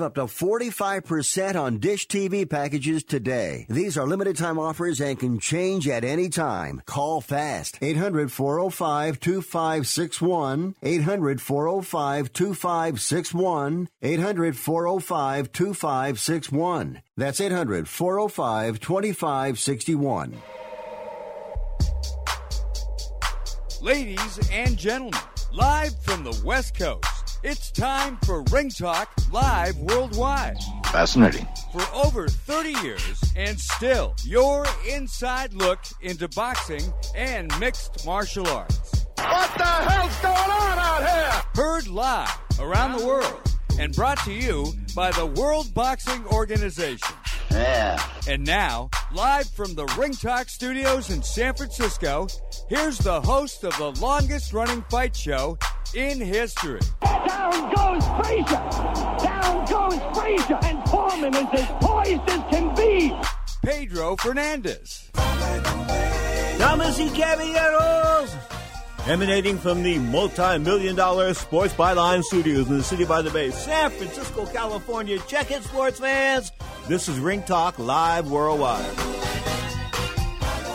up to 45% on Dish TV packages today. These are limited time offers and can change at any time. Call fast. 800 405 2561. 800 405 2561. 800 405 2561. That's 800 405 2561. Ladies and gentlemen, live from the West Coast, it's time for Ring Talk Live Worldwide. Fascinating. For over 30 years, and still your inside look into boxing and mixed martial arts. What the hell's going on out here? Heard live around the world and brought to you by the World Boxing Organization. Yeah. And now, live from the Ring Talk studios in San Francisco, here's the host of the longest running fight show in history. Down goes Frazier! Down goes Frazier! And Foreman is as poised as can be! Pedro Fernandez. Damas y caballeros! Emanating from the multi-million dollar Sports Byline Studios in the City by the Bay, San Francisco, California. Check it, sports fans! This is Ring Talk Live Worldwide.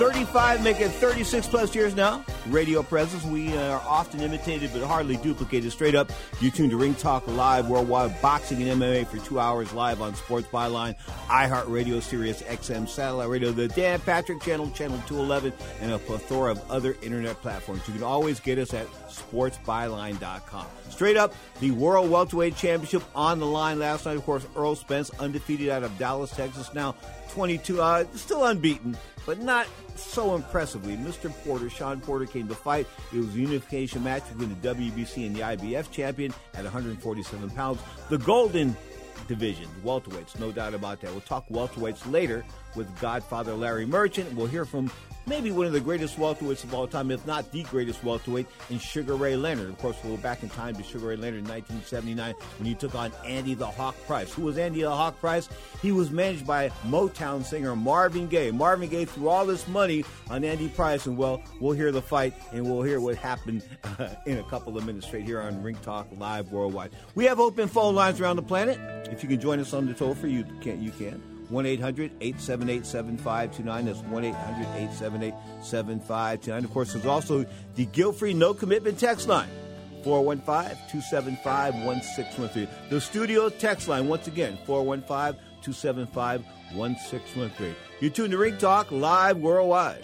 35, make it 36 plus years now. Radio presence. We are often imitated but hardly duplicated. Straight up, you tune to Ring Talk Live Worldwide Boxing and MMA for two hours live on Sports Byline, iHeartRadio, Sirius XM, Satellite Radio, the Dan Patrick Channel, Channel 211, and a plethora of other internet platforms. You can always get us at sportsbyline.com. Straight up, the World Welterweight Championship on the line last night. Of course, Errol Spence, undefeated out of Dallas, Texas, now 22, uh, still unbeaten, but not so impressively. Mr. Porter, Sean Porter, came to fight. It was a unification match between the WBC and the IBF champion at 147 pounds. The Golden Division, welterweights, no doubt about that. We'll talk welterweights later with Godfather Larry Merchant. We'll hear from maybe one of the greatest welterweights of all time, if not the greatest welterweight, in Sugar Ray Leonard. Of course, we'll go back in time to Sugar Ray Leonard in 1979 when he took on Andy the Hawk Price. Who was Andy the Hawk Price? He was managed by Motown singer Marvin Gaye. Marvin Gaye threw all this money on Andy Price, and well, we'll hear the fight and we'll hear what happened uh, in a couple of minutes straight here on Ring Talk Live Worldwide. We have open phone lines around the planet. If you can join us on the toll free, you can't, You can. 1 800 878 7529. That's 1 800 878 7529. Of course, there's also the guilt free no commitment text line 415 275 1613. The studio text line, once again, 415 275 1613. You tune to Ring Talk live worldwide.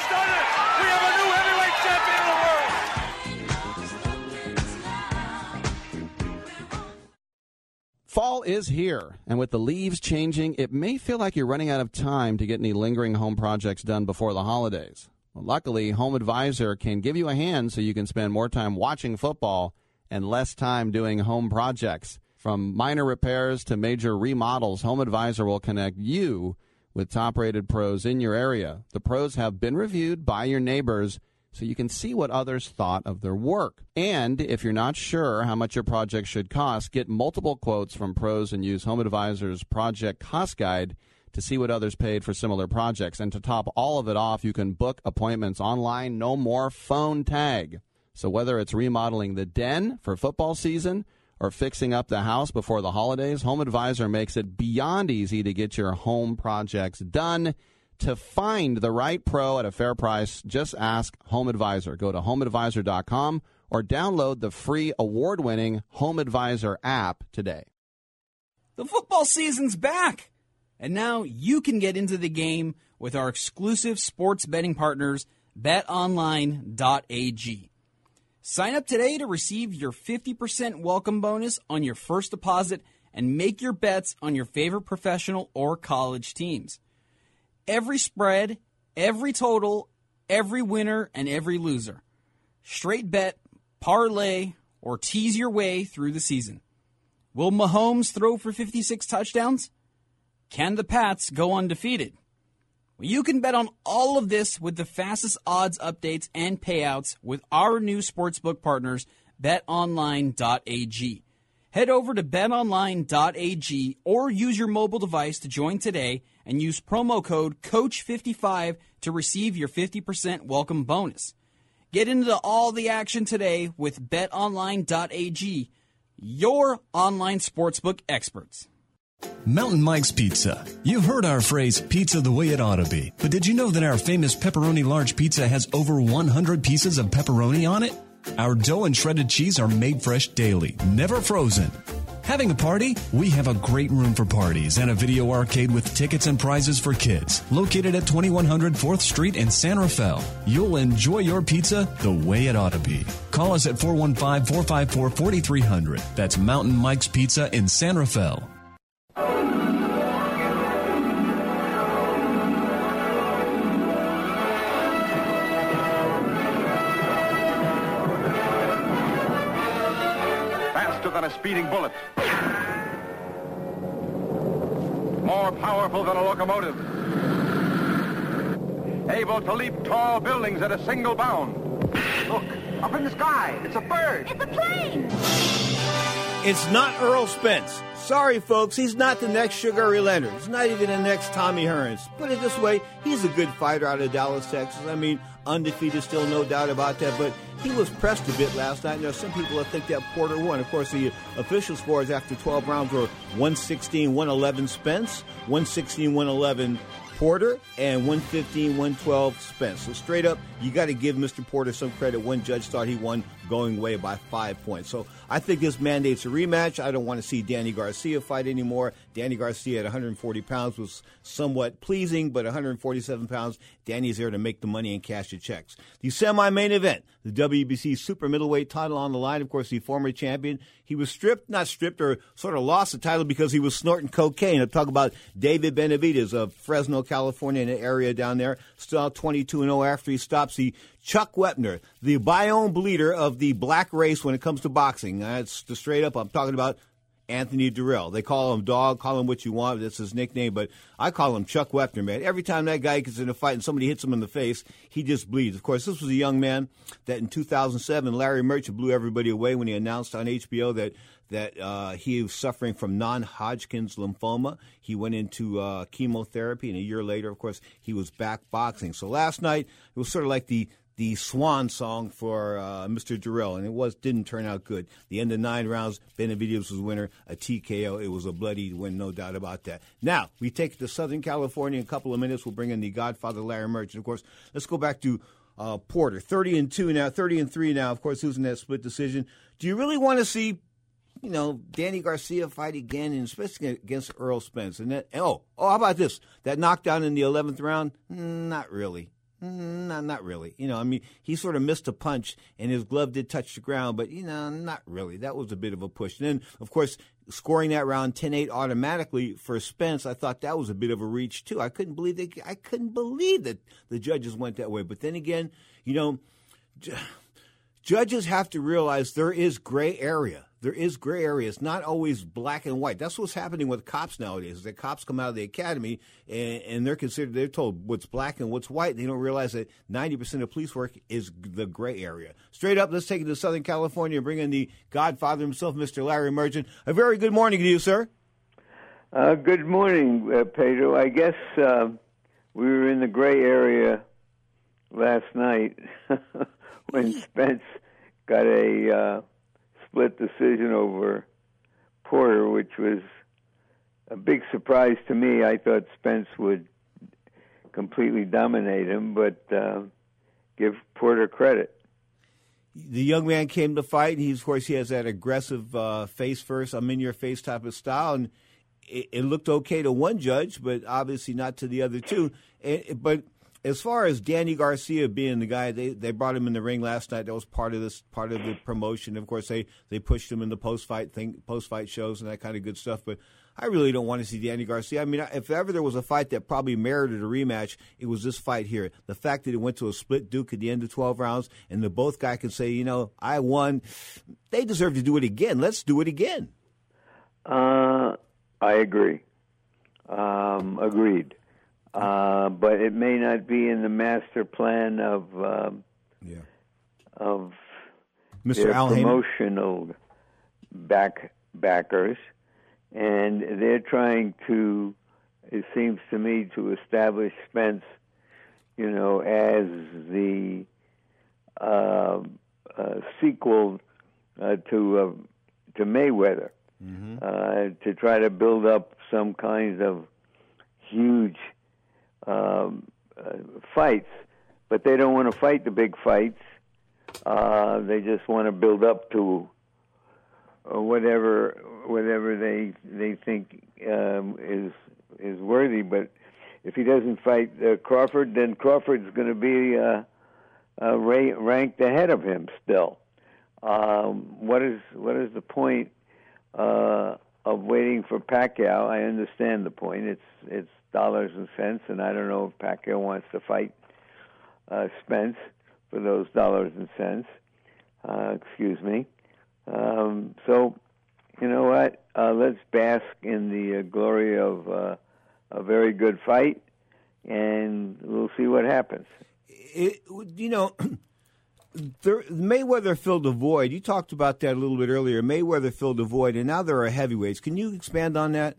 Fall is here, and with the leaves changing, it may feel like you're running out of time to get any lingering home projects done before the holidays. Well, luckily, Home Advisor can give you a hand so you can spend more time watching football and less time doing home projects. From minor repairs to major remodels, Home Advisor will connect you with top rated pros in your area. The pros have been reviewed by your neighbors so you can see what others thought of their work. And if you're not sure how much your project should cost, get multiple quotes from pros and use Home Advisor's project cost guide to see what others paid for similar projects. And to top all of it off, you can book appointments online, no more phone tag. So whether it's remodeling the den for football season or fixing up the house before the holidays, Home Advisor makes it beyond easy to get your home projects done. To find the right pro at a fair price, just ask Home Advisor. Go to homeadvisor.com or download the free award winning Home Advisor app today. The football season's back, and now you can get into the game with our exclusive sports betting partners, betonline.ag. Sign up today to receive your 50% welcome bonus on your first deposit and make your bets on your favorite professional or college teams. Every spread, every total, every winner, and every loser. Straight bet, parlay, or tease your way through the season. Will Mahomes throw for 56 touchdowns? Can the Pats go undefeated? Well, you can bet on all of this with the fastest odds updates and payouts with our new sportsbook partners, betonline.ag. Head over to betonline.ag or use your mobile device to join today and use promo code COACH55 to receive your 50% welcome bonus. Get into all the action today with betonline.ag, your online sportsbook experts. Mountain Mike's Pizza. You've heard our phrase, pizza the way it ought to be. But did you know that our famous pepperoni large pizza has over 100 pieces of pepperoni on it? Our dough and shredded cheese are made fresh daily, never frozen. Having a party? We have a great room for parties and a video arcade with tickets and prizes for kids. Located at 2100 4th Street in San Rafael. You'll enjoy your pizza the way it ought to be. Call us at 415 454 4300. That's Mountain Mike's Pizza in San Rafael. Faster speeding bullets. More powerful than a locomotive. Able to leap tall buildings at a single bound. Look, up in the sky. It's a bird. It's a plane! It's not Errol Spence. Sorry, folks, he's not the next Sugar Ray Leonard. He's not even the next Tommy Hearns. Put it this way, he's a good fighter out of Dallas, Texas. I mean, undefeated still, no doubt about that, but he was pressed a bit last night. There are some people that think that Porter won. Of course, the official scores after 12 rounds were 116 111 Spence, 116 111 Porter, and 115 112 Spence. So straight up, you got to give Mr. Porter some credit. One judge thought he won going away by five points. So I think this mandates a rematch. I don't want to see Danny Garcia fight anymore. Danny Garcia at 140 pounds was somewhat pleasing, but 147 pounds, Danny's there to make the money and cash the checks. The semi-main event, the WBC super middleweight title on the line. Of course, the former champion, he was stripped, not stripped, or sort of lost the title because he was snorting cocaine. I'm about David Benavidez of Fresno, California, in the area down there. Still 22 0 after he stops the Chuck Wepner, the Bayonne Bleeder of the black race when it comes to boxing. Uh, that's the straight up. I'm talking about Anthony Dirrell. They call him Dog, call him what you want. That's his nickname, but I call him Chuck Wepner, man. Every time that guy gets in a fight and somebody hits him in the face, he just bleeds. Of course, this was a young man that in 2007, Larry Merchant blew everybody away when he announced on HBO that that uh, he was suffering from non-Hodgkin's lymphoma. He went into uh, chemotherapy, and a year later, of course, he was back boxing. So last night, it was sort of like the the swan song for uh, Mr. Dirrell, and it was didn't turn out good. The end of nine rounds, Benavidez was winner, a TKO. It was a bloody win, no doubt about that. Now we take it to Southern California. In a couple of minutes, we'll bring in the Godfather Larry Merchant. Of course, let's go back to uh, Porter, thirty and two now, thirty and three now. Of course, who's in that split decision. Do you really want to see? You know, Danny Garcia fight again, and especially against Errol Spence. And that, oh, oh, how about this? That knockdown in the eleventh round? Mm, not really. Mm, not, not really. You know, I mean, he sort of missed a punch, and his glove did touch the ground, but you know, not really. That was a bit of a push. And then, of course, scoring that round 10-8 automatically for Spence, I thought that was a bit of a reach too. I couldn't believe they, I couldn't believe that the judges went that way. But then again, you know, judges have to realize there is gray area there is gray area. It's not always black and white. That's what's happening with cops nowadays. Is that cops come out of the academy and, and they're considered they're told what's black and what's white. They don't realize that ninety percent of police work is the gray area. Straight up, let's take it to Southern California and bring in the Godfather himself, Mr. Larry Merchant. A very good morning to you, sir. Uh, good morning, uh, Pedro. I guess uh, we were in the gray area last night when Spence got a uh, split decision over Porter, which was a big surprise to me. I thought Spence would completely dominate him, but uh, give Porter credit. The young man came to fight. He's, of course, he has that aggressive uh, face first, I'm in your face type of style, and it, it, looked okay to one judge, but obviously not to the other two. And, but as far as Danny Garcia being the guy, they, they brought him in the ring last night. That was part of this part of the promotion. Of course, they, they pushed him in the post fight thing, post fight shows and that kind of good stuff. But I really don't want to see Danny Garcia. I mean, if ever there was a fight that probably merited a rematch, it was this fight here. The fact that it went to a split duke at the end of 12 rounds and the both guy can say, you know, I won, they deserve to do it again. Let's do it again. Uh, I agree. Um, agreed. Uh, but it may not be in the master plan of um, yeah. of Mr. their Al promotional back backers and they're trying to, it seems to me, to establish Spence, you know, as the uh, uh, sequel uh, to uh, to Mayweather, mm-hmm. to try to build up some kinds of huge um, uh, fights, but they don't want to fight the big fights. they just want to build up to whatever whatever they they think um, is is worthy. But if he doesn't fight uh, Crawford, then Crawford's going to be uh, uh, ra- ranked ahead of him still. Um, what is what is the point uh, of waiting for Pacquiao? I understand the point. It's it's dollars and cents, and I don't know if Pacquiao wants to fight uh, Spence for those dollars and cents. Uh, excuse me. Um, so, you know what? Uh, let's bask in the uh, glory of uh, a very good fight, and we'll see what happens. It, you know, there, Mayweather filled a void. You talked about that a little bit earlier. Mayweather filled a void, and now there are heavyweights. Can you expand on that?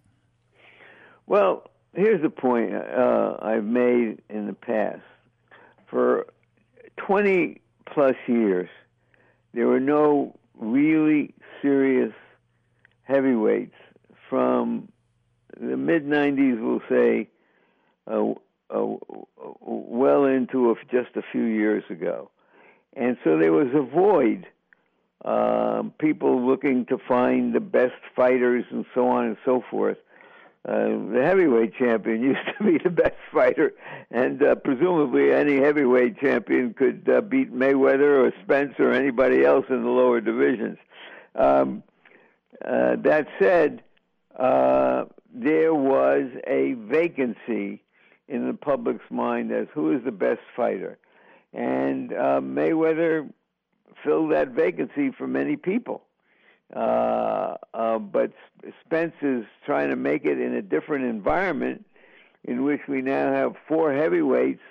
Well, here's the point uh, I've made in the past. For 20 plus years, there were no really serious heavyweights from the mid 90s, we'll say, uh, uh, well into a, just a few years ago. And so there was a void. Um, people looking to find the best fighters and so on and so forth. Uh, the heavyweight champion used to be the best fighter, and uh, presumably any heavyweight champion could uh, beat Mayweather or Spence or anybody else in the lower divisions. Um, uh, that said, uh, there was a vacancy in the public's mind as who is the best fighter, and Mayweather filled that vacancy for many people. Uh, uh, but Spence is trying to make it in a different environment in which we now have four heavyweights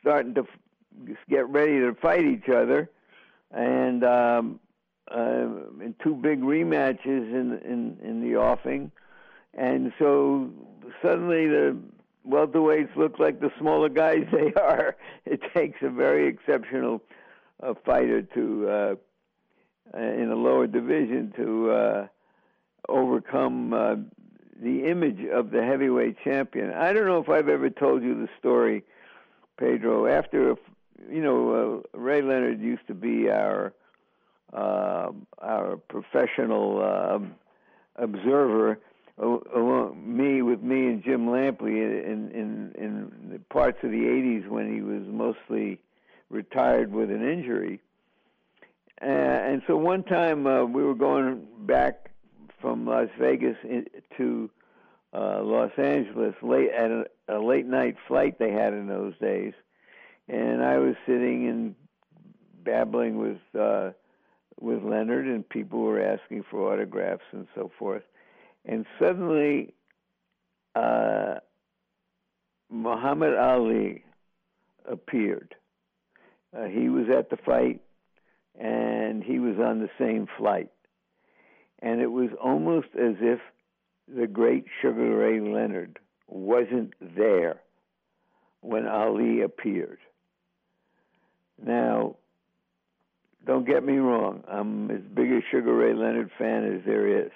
starting to f- get ready to fight each other, and um, uh, and two big rematches in in in the offing, and so suddenly the welterweights look like the smaller guys they are. It takes a very exceptional uh, fighter to uh, in a lower division to uh, overcome uh, the image of the heavyweight champion. I don't know if I've ever told you the story, Pedro. After, you know, uh, Ray Leonard used to be our uh, our professional uh, observer. Along me with me and Jim Lampley in in in parts of the '80s when he was mostly retired with an injury uh, and so one time uh, we were going back from Las Vegas in, to uh, Los Angeles late at a, a late night flight they had in those days, and I was sitting and babbling with uh, with Leonard, and people were asking for autographs and so forth, and suddenly uh, Muhammad Ali appeared. Uh, he was at the fight and he was on the same flight. And it was almost as if the great Sugar Ray Leonard wasn't there when Ali appeared. Now, don't get me wrong, I'm as big a Sugar Ray Leonard fan as there is.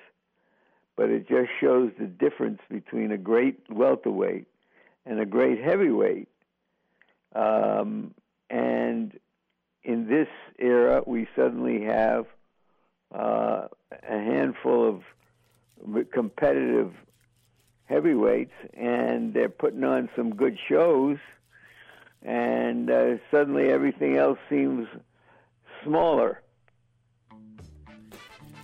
But it just shows the difference between a great welterweight and a great heavyweight. Um, and in this era, we suddenly have uh, a handful of competitive heavyweights, and they're putting on some good shows, and uh, suddenly everything else seems smaller.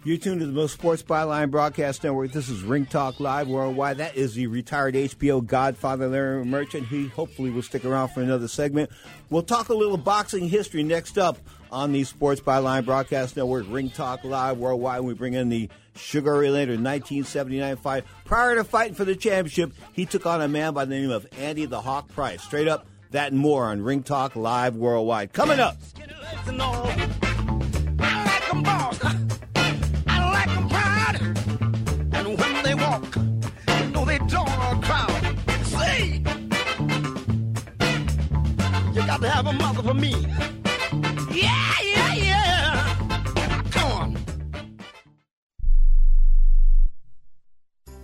You're tuned to the most sports byline broadcast network. This is Ring Talk Live Worldwide. That is the retired HBO Godfather Larry Merchant. He hopefully will stick around for another segment. We'll talk a little boxing history next up on the Sports Byline Broadcast Network, Ring Talk Live Worldwide. We bring in the Sugar Ray Leonard 1979 fight. Prior to fighting for the championship, he took on a man by the name of Andy the Hawk Price. Straight up, that and more on Ring Talk Live Worldwide. Coming up. Have a mother for me. Yeah.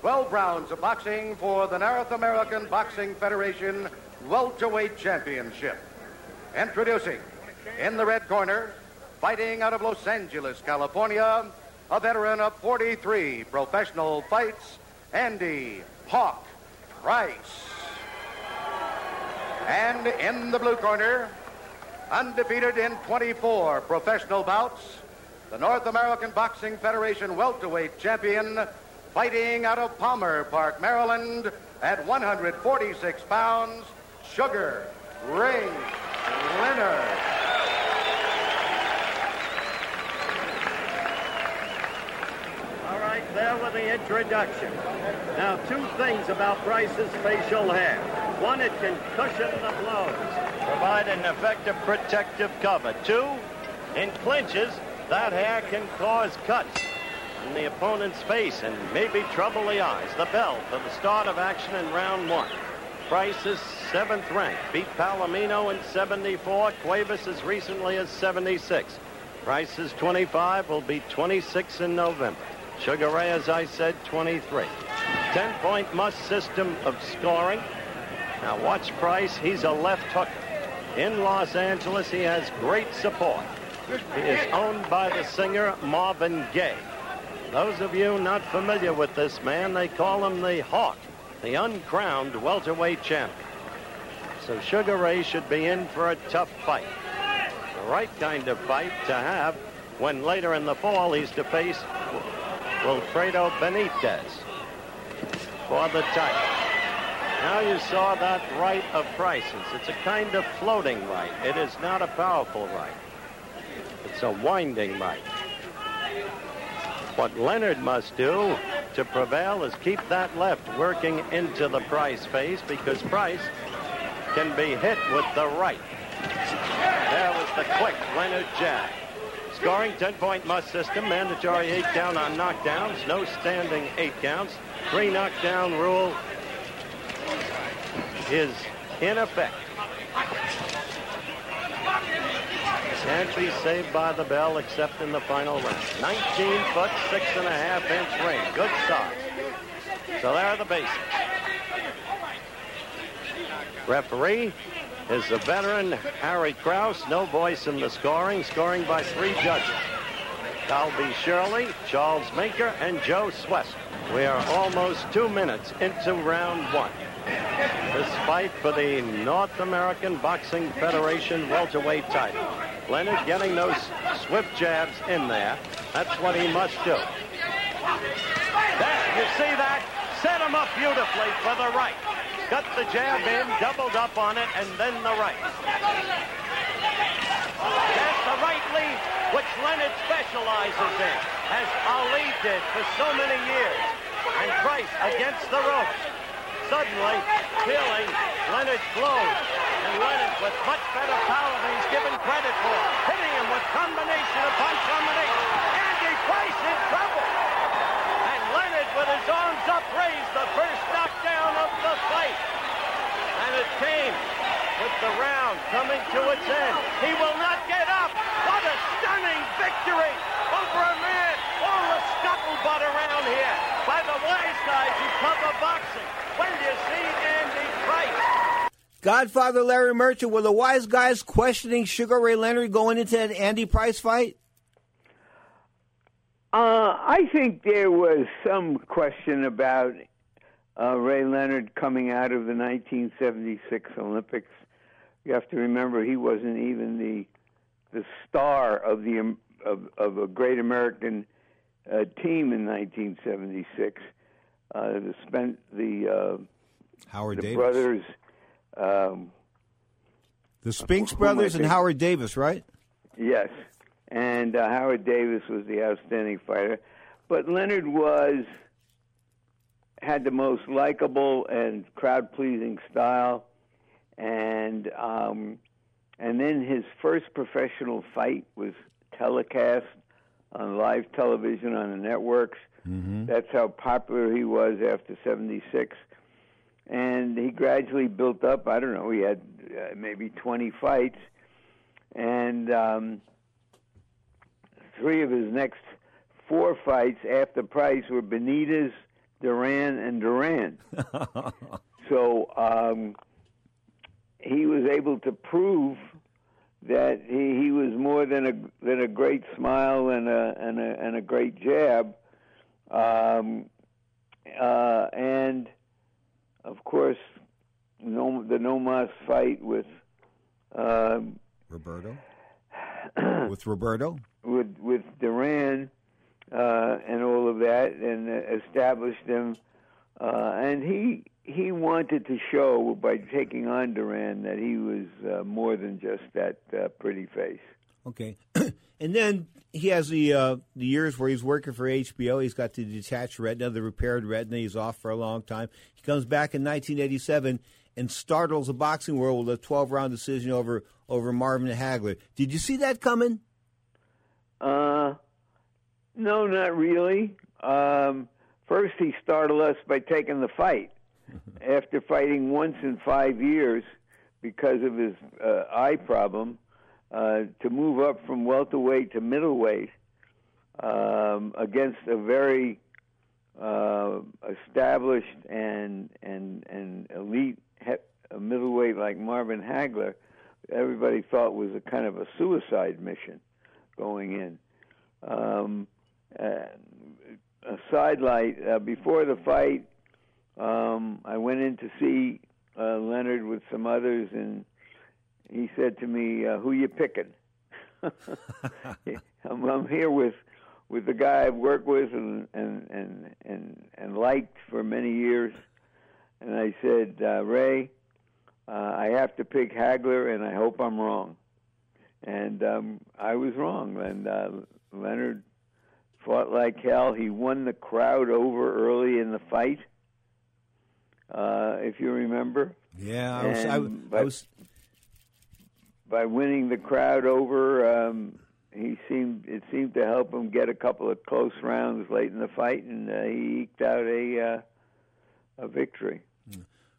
12 rounds of boxing for the North American Boxing Federation Welterweight Championship. Introducing, in the red corner, fighting out of Los Angeles, California, a veteran of 43 professional fights, Andy Hawk Price. And in the blue corner, undefeated in 24 professional bouts, the North American Boxing Federation welterweight champion, fighting out of Palmer Park, Maryland, at 146 pounds, Sugar Ray Leonard. All right, there with the introduction. Now, two things about Price's facial hair. One, it can cushion the blows, provide an effective protective cover. Two, in clinches, that hair can cause cuts in the opponent's face and maybe trouble the eyes. The bell for the start of action in round one. Price is seventh ranked. Beat Palomino in 74. Cuevas as recently as 76. Price is 25. Will be 26 in November. Sugar Ray, as I said, 23. 10-point must system of scoring. Now watch Price. He's a left hooker. In Los Angeles, he has great support. He is owned by the singer Marvin Gaye. Those of you not familiar with this man, they call him the Hawk, the uncrowned welterweight champion. So Sugar Ray should be in for a tough fight. The right kind of fight to have when later in the fall he's to face Wilfredo Benitez for the title. Now you saw that right of Price's. It's a kind of floating right. It is not a powerful right. It's a winding right. What Leonard must do to prevail is keep that left working into the Price face because Price can be hit with the right. There was the quick Leonard jab. Scoring 10-point must system, mandatory eight count on knockdowns, no standing eight counts. Three knockdown rule is in effect. Can't be saved by the bell except in the final round. 19 foot, six and a half inch ring. Good size. So there are the basics. Referee is the veteran Harry Kraus. No voice in the scoring. Scoring by three judges. Dalby Shirley, Charles Maker, and Joe Swester. We are almost two minutes into round one. This fight for the North American Boxing Federation welterweight title. Leonard getting those swift jabs in there. That's what he must do. There, you see that? Set him up beautifully for the right. Got the jab in, doubled up on it, and then the right. That's the right lead, which Leonard specializes in, as Ali did for so many years. And Price against the ropes. Suddenly, feeling Leonard's blows. And Leonard with much better power than he's given credit for. Hitting him with combination upon combination. Andy Price in trouble. And Leonard with his arms upraised, the first knockdown of the fight. And it came with the round coming to its end. He will not get up. What a stunning victory over a man. All the scuttlebutt around here by the wise guys who cover boxing. When do you see Andy Price? Godfather Larry Merchant, were the wise guys questioning Sugar Ray Leonard going into that Andy Price fight? Uh, I think there was some question about uh, Ray Leonard coming out of the 1976 Olympics. You have to remember he wasn't even the the star of the um, of, of a great American uh, team in 1976. Uh, the spent the uh, Howard the Davis. brothers. Um, The Spinks am I brothers and? Howard Davis, right? Yes, and uh, Howard Davis was the outstanding fighter, but Leonard was had the most likable and crowd pleasing style, and um, and then his first professional fight was telecast on live television on the networks. That's how popular he was after '76, and he gradually built up. I don't know. He had uh, maybe 20 fights, and um, three of his next four fights after Price were Benitez, Duran, and Duran. so um, he was able to prove that he, he was more than a than a great smile and a and a and a great jab, um, uh, and of course, no, the No Mas fight with um, Roberto. with Roberto, with with Duran, uh, and all of that, and established him. Uh, and he he wanted to show by taking on Duran that he was uh, more than just that uh, pretty face. Okay, and then he has the uh, the years where he's working for HBO. He's got the detached retina, the repaired retina. He's off for a long time. He comes back in 1987 and startles the boxing world with a 12 round decision over over Marvin Hagler. Did you see that coming? Uh, no, not really. Um, first, he startled us by taking the fight after fighting once in five years because of his uh, eye problem. Uh, to move up from welterweight to middleweight um, against a very uh, established and and and elite he- middleweight like Marvin Hagler, everybody thought was a kind of a suicide mission going in. Um, a sidelight uh, before the fight, um, I went in to see uh, Leonard with some others, and he said to me, uh, "Who you picking?" I'm, I'm here with with the guy I've worked with and and and and, and liked for many years, and I said, uh, Ray, uh, I have to pick Hagler, and I hope I'm wrong. And um, I was wrong, and uh, Leonard fought like hell. He won the crowd over early in the fight, uh, if you remember. Yeah, I was. I, And I by- was by winning the crowd over. Um, he seemed it seemed to help him get a couple of close rounds late in the fight, and uh, he eked out a uh, a victory.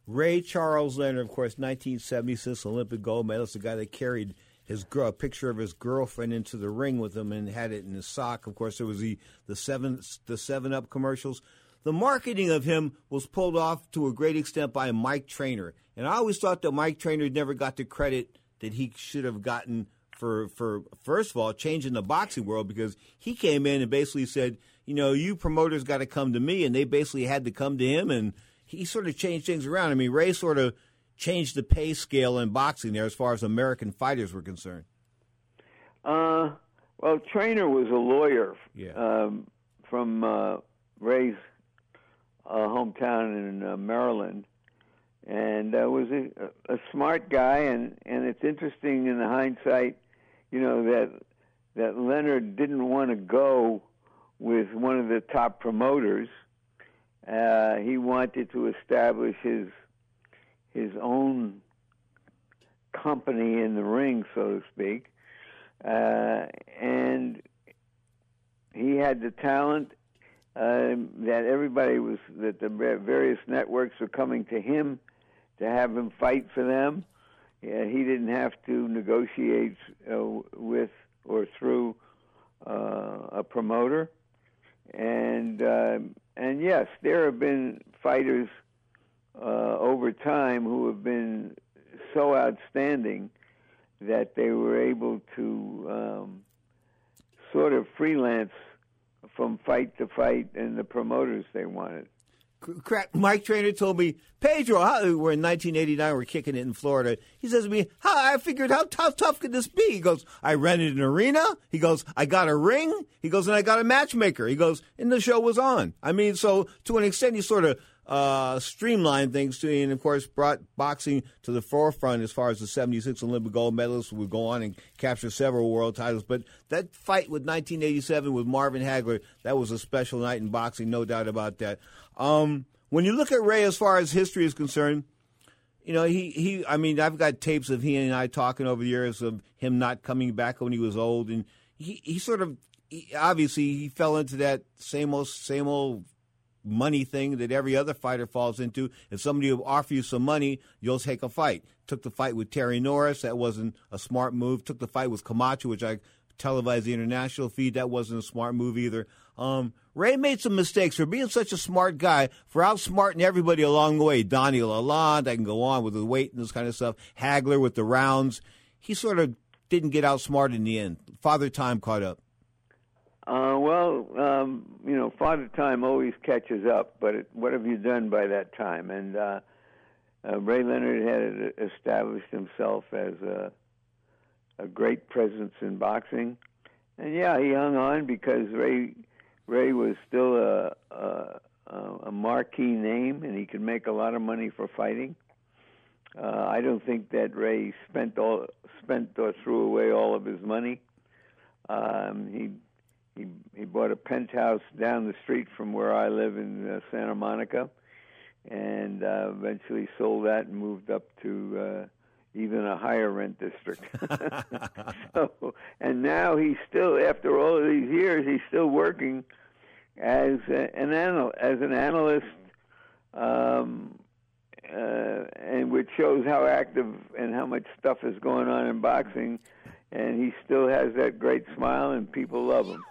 Ray Charles Leonard, of course, 1976 Olympic gold medalist, the guy that carried his girl, picture of his girlfriend into the ring with him and had it in his sock. Of course, there was the the seven the Seven Up commercials. The marketing of him was pulled off to a great extent by Mike Trainer, and I always thought that Mike Trainer never got the credit that he should have gotten for for first of all changing the boxing world because he came in and basically said, you know, you promoters got to come to me, and they basically had to come to him, and he sort of changed things around. I mean, Ray sort of changed the pay scale in boxing there as far as American fighters were concerned. Uh, well, Trainer was a lawyer Yeah. um, from uh, Ray's uh, hometown in uh, Maryland, and uh, was a, a smart guy. And, and it's interesting in hindsight, you know that that Leonard didn't want to go with one of the top promoters. Uh, he wanted to establish his his own company in the ring, so to speak uh, and he had the talent um, that everybody was that the various networks were coming to him to have him fight for them. Yeah, he didn't have to negotiate uh, with or through uh, a promoter, and uh, and yes, there have been fighters uh, over time who have been so outstanding that they were able to um, sort of freelance from fight to fight and the promoters they wanted. Crack. Mike Trainer told me, Pedro, how, we're in 1989, we're kicking it in Florida. He says to me, how, I figured, how tough, tough could this be? He goes, I rented an arena. He goes, I got a ring. He goes, and I got a matchmaker. He goes, and the show was on. I mean, so to an extent, he sort of uh, streamlined things to, and of course, brought boxing to the forefront as far as the 76 Olympic gold medalists would go on and capture several world titles. But that fight with 1987 with Marvin Hagler, that was a special night in boxing, no doubt about that. Um, when you look at Ray as far as history is concerned, you know, he, he, I mean, I've got tapes of he and I talking over the years of him not coming back when he was old. And he, he sort of, he, obviously, he fell into that same old, same old money thing that every other fighter falls into. If somebody will offer you some money, you'll take a fight. Took the fight with Terry Norris. That wasn't a smart move. Took the fight with Camacho, which I televised the international feed. That wasn't a smart move either. Um, Ray made some mistakes for being such a smart guy, for outsmarting everybody along the way. Donny Lalonde, I can go on with the weight and this kind of stuff. Hagler with the rounds. He sort of didn't get outsmarted in the end. Father Time caught up. Uh, well, um, you know, Father Time always catches up, but it, what have you done by that time? And uh, uh, Ray Leonard had established himself as a, a great presence in boxing. And yeah, he hung on because Ray Ray was still a, a a marquee name, and he could make a lot of money for fighting. Uh, I don't think that Ray spent all spent or threw away all of his money. Um, he he he bought a penthouse down the street from where I live in uh, Santa Monica, and uh, eventually sold that and moved up to uh, even a higher rent district. so, and now he's still, after all of these years, he's still working as a, an anal- as an analyst, um, uh, and which shows how active and how much stuff is going on in boxing. And he still has that great smile, and people love him.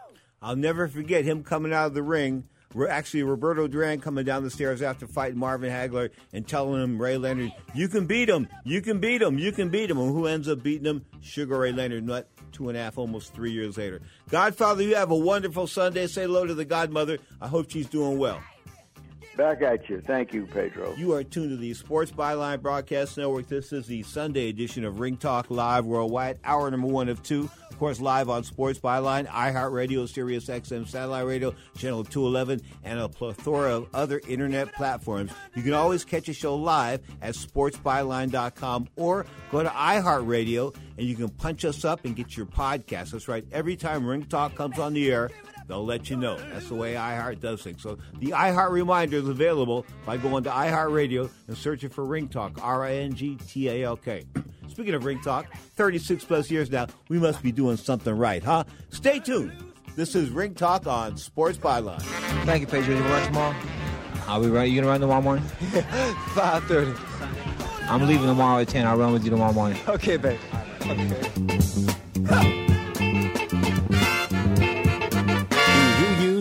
I'll never forget him coming out of the ring. We're actually, Roberto Duran coming down the stairs after fighting Marvin Hagler and telling him, Ray Leonard, you can beat him, you can beat him, you can beat him. And who ends up beating him? Sugar Ray Leonard, not two and a half, almost three years later. Godfather, you have a wonderful Sunday. Say hello to the Godmother. I hope she's doing well. Back at you. Thank you, Pedro. You are tuned to the Sports Byline Broadcast Network. This is the Sunday edition of Ring Talk Live Worldwide, hour number one of two. Course, live on Sports Byline, iHeartRadio, Sirius XM Satellite Radio, Channel 211, and a plethora of other internet platforms. You can always catch a show live at sportsbyline.com or go to iHeartRadio and you can punch us up and get your podcast. That's right. Every time Ring Talk comes on the air, They'll let you know. That's the way iHeart does things. So the iHeart reminder is available by going to iHeartRadio and searching for Ring Talk, R I N G T A L K. Speaking of Ring Talk, 36 plus years now, we must be doing something right, huh? Stay tuned. This is Ring Talk on Sports Byline. Thank you, Pedro. You run tomorrow? I'll be right. You gonna run tomorrow morning? Five thirty. I'm leaving tomorrow at ten. I'll run with you tomorrow morning. Okay, babe. Okay.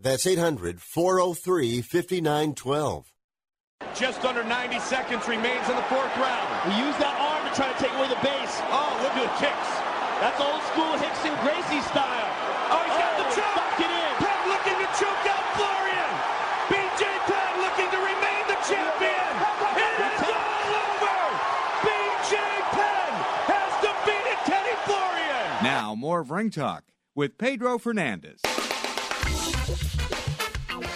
That's 800 403 5912. Just under 90 seconds remains in the fourth round. He used that arm to try to take away the base. Oh, look at the kicks. That's old school Rickson Gracie style. Oh, he's got the Oh, choke. Lock it in. Penn looking to choke out Florian. BJ Penn looking to remain the champion. It is all over. BJ Penn has defeated Teddy Florian. Now, more of Ring Talk with Pedro Fernandez.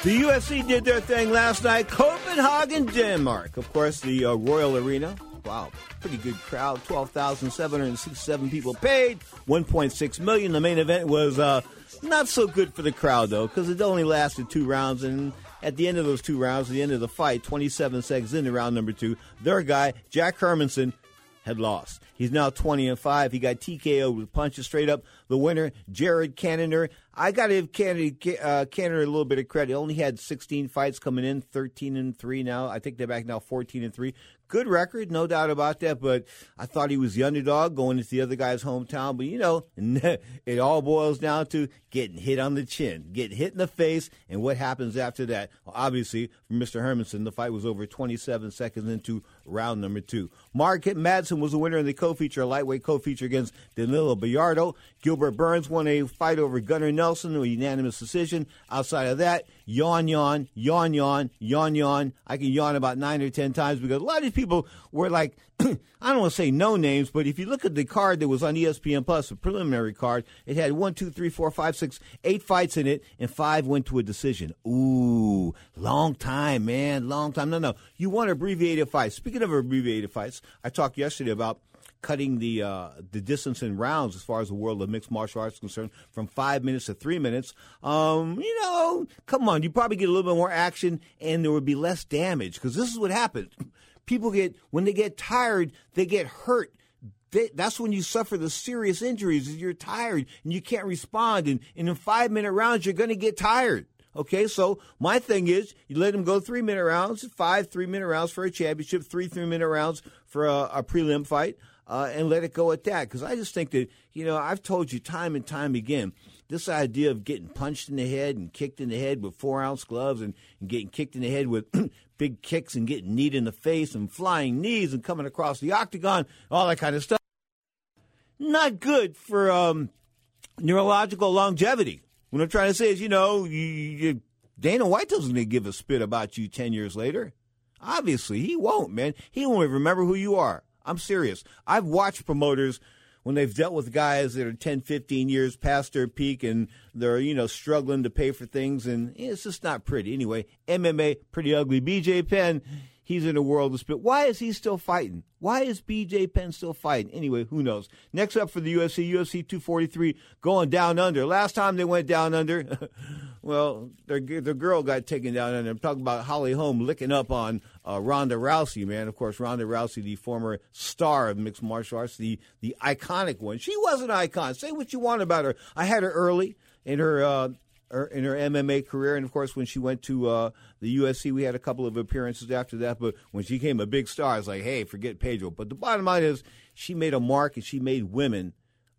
The UFC did their thing last night. Copenhagen, Denmark. Of course, the uh, Royal Arena. Wow, pretty good crowd. 12,767 people paid. 1.6 million. The main event was uh, not so good for the crowd, though, because it only lasted two rounds. And at the end of those two rounds, at the end of the fight, 27 seconds into round number two, their guy, Jack Hermansson, had lost. He's now 20 and 5. He got TKO with punches straight up. The winner, Jared Cannonier. I got to give Cannonier, uh, a little bit of credit. He only had 16 fights coming in, 13 and 3 now. I think they're back now 14 and 3. Good record, no doubt about that, but I thought he was the underdog going into the other guy's hometown. But, you know, it all boils down to getting hit on the chin, getting hit in the face, and what happens after that. Well, obviously, for Mr. Hermansson, the fight was over 27 seconds into round number two. Mark Madsen was the winner in the co-feature, lightweight co-feature against Danilo Belluardo. Gilbert Burns won a fight over Gunnar Nelson, a unanimous decision. Outside of that, yawn, yawn, yawn, yawn, yawn, yawn. I can yawn about nine or ten times because a lot of these people were like, I don't want to say no names, but if you look at the card that was on ESPN Plus, the preliminary card, it had one, two, three, four, five, six, eight fights in it, and five went to a decision. Ooh, long time, man, long time. No, no, you want abbreviated fights. Speaking of abbreviated fights, I talked yesterday about cutting the uh, the distance in rounds as far as the world of mixed martial arts is concerned from five minutes to three minutes. Um, you know, come on, you probably get a little bit more action and there would be less damage because this is what happens. People get when they get tired, they get hurt. They, that's when you suffer the serious injuries. Is you're tired and you can't respond, and, and in five minute rounds you're going to get tired. Okay, so my thing is you let them go three minute rounds, five three minute rounds for a championship, three three minute rounds for a, a prelim fight, uh, and let it go at that. Because I just think that you know I've told you time and time again this idea of getting punched in the head and kicked in the head with four ounce gloves and, and getting kicked in the head with big kicks and getting kneed in the face and flying knees and coming across the octagon, all that kind of stuff. Not good for um, neurological longevity. What I'm trying to say is, you know, you, you, Dana White doesn't going to give a spit about you 10 years later. Obviously, he won't, man. He won't even remember who you are. I'm serious. I've watched promoters when they've dealt with guys that are 10, 15 years past their peak and they're, you know, struggling to pay for things, and it's just not pretty. Anyway, MMA, pretty ugly. BJ Penn, he's in a world of spit. Why is he still fighting? Why is BJ Penn still fighting? Anyway, who knows? Next up for the UFC, UFC 243 going down under. Last time they went down under, well, their their girl got taken down under. I'm talking about Holly Holm licking up on uh, Ronda Rousey, man. Of course, Ronda Rousey, the former star of mixed martial arts, the the iconic one. She was an icon. Say what you want about her. I had her early in her. Uh, her- in her MMA career, and of course, when she went to uh, the UFC, we had a couple of appearances after that. But when she became a big star, I was like, "Hey, forget Pedro." But the bottom line is, she made a mark, and she made women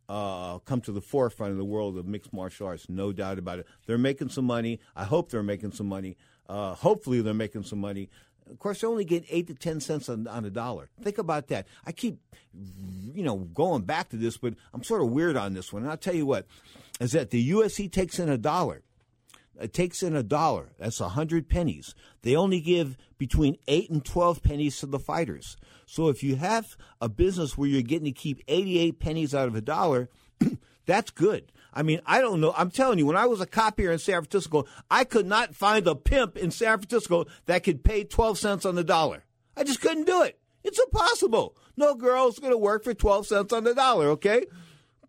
uh, come to the forefront of the world of mixed martial arts. No doubt about it. They're making some money. I hope they're making some money. Uh, hopefully, they're making some money. Of course, they only get eight to ten cents on, on a dollar. Think about that. I keep, you know, going back to this, but I'm sort of weird on this one. And I'll tell you what, is that the UFC takes in a dollar. It takes in a dollar. That's a hundred pennies. They only give between eight and twelve pennies to the fighters. So if you have a business where you're getting to keep eighty-eight pennies out of a dollar, that's good. I mean, I don't know. I'm telling you, when I was a cop here in San Francisco, I could not find a pimp in San Francisco that could pay 12 cents on the dollar. I just couldn't do it. It's impossible. No girl's going to work for 12 cents on the dollar, okay?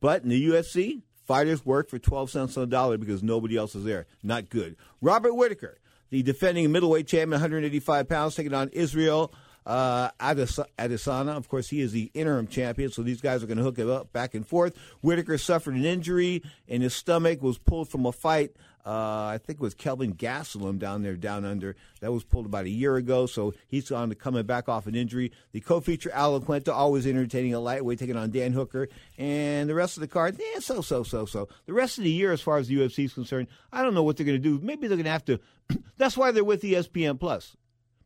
But in the UFC, fighters work for 12 cents on the dollar because nobody else is there. Not good. Robert Whitaker, the defending middleweight champion, 185 pounds, taking on Israel uh, Adis- Adesanya. Of course, he is the interim champion, so these guys are going to hook it up back and forth. Whitaker suffered an injury in his stomach, was pulled from a fight. Uh, I think it was Kelvin Gastelum down there, down under. That was pulled about a year ago, so he's on to coming back off an injury. The co-feature Alan always entertaining a lightweight, taking on Dan Hooker, and the rest of the card, yeah, so so so so. The rest of the year, as far as the UFC is concerned, I don't know what they're going to do. Maybe they're going to have to. that's why they're with ESPN Plus.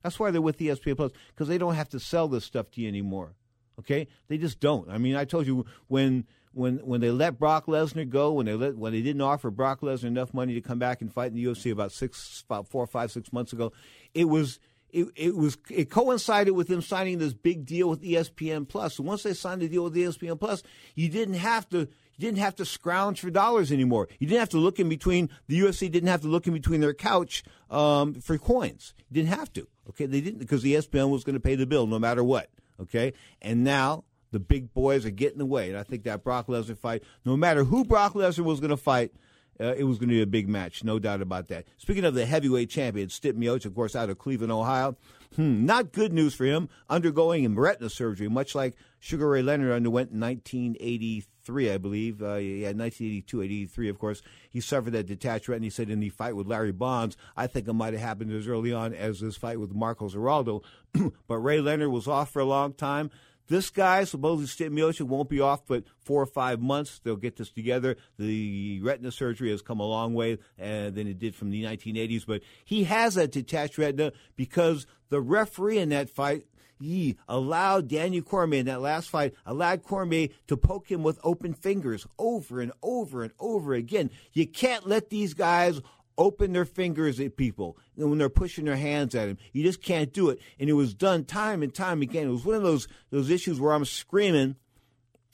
That's why they're with ESPN Plus because they don't have to sell this stuff to you anymore. Okay, they just don't. I mean, I told you when when when they let Brock Lesnar go, when they let when they didn't offer Brock Lesnar enough money to come back and fight in the UFC about six, about four, five, six months ago, it was it, it was it coincided with them signing this big deal with ESPN Plus. So once they signed the deal with ESPN Plus, you didn't have to you didn't have to scrounge for dollars anymore. You didn't have to look in between the UFC didn't have to look in between their couch um, for coins. You didn't have to. Okay, they didn't because the ESPN was going to pay the bill no matter what. Okay, and now the big boys are getting away, and I think that Brock Lesnar fight, no matter who Brock Lesnar was going to fight. Uh, it was going to be a big match, no doubt about that. Speaking of the heavyweight champion, Stipe Miocic, of course, out of Cleveland, Ohio. Hmm, not good news for him, undergoing a retina surgery, much like Sugar Ray Leonard underwent in 1983, I believe. Uh, yeah, 1982, 83, of course. He suffered that detached retina. He said in the fight with Larry Bonds, I think it might have happened as early on as this fight with Marcos Geraldo. but Ray Leonard was off for a long time. This guy, supposedly Stipe Miocic, won't be off but four or five months. They'll get this together. The retina surgery has come a long way uh, than it did from the 1980s, but he has a detached retina because the referee in that fight he allowed Daniel Cormier in that last fight, allowed Cormier to poke him with open fingers over and over and over again. You can't let these guys open their fingers at people when they're pushing their hands at him. You just can't do it. And it was done time and time again. It was one of those those issues where I'm screaming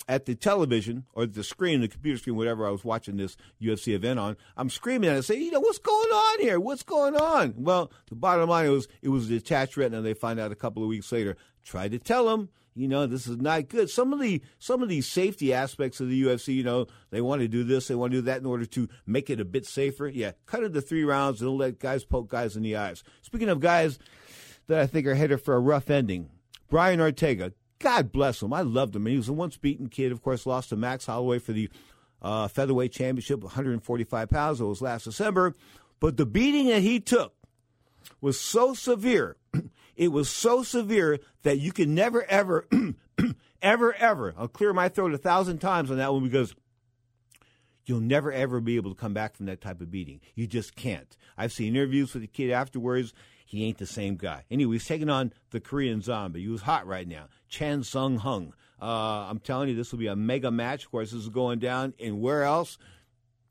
at the television or the screen, the computer screen, whatever I was watching this UFC event on. I'm screaming at it, saying, you know, what's going on here? What's going on? Well, the bottom line was it was a detached retina. They find out a couple of weeks later. Tried to tell them, you know, this is not good. Some of the some of these safety aspects of the UFC, you know, they want to do this, they want to do that in order to make it a bit safer. Yeah, cut it to three rounds and let guys poke guys in the eyes. Speaking of guys that I think are headed for a rough ending, Brian Ortega. God bless him. I loved him. He was a once beaten kid. Of course, lost to Max Holloway for the uh, featherweight championship, 145 pounds. It was last December. But the beating that he took was so severe. it was so severe that you can never, ever, ever, ever. I'll clear my throat a thousand times on that one because you'll never ever be able to come back from that type of beating. You just can't. I've seen interviews with the kid afterwards. He ain't the same guy. Anyway, he's taking on the Korean zombie. He was hot right now. Chan Sung Jung. Uh, I'm telling you, this will be a mega match. Of course, this is going down in where else?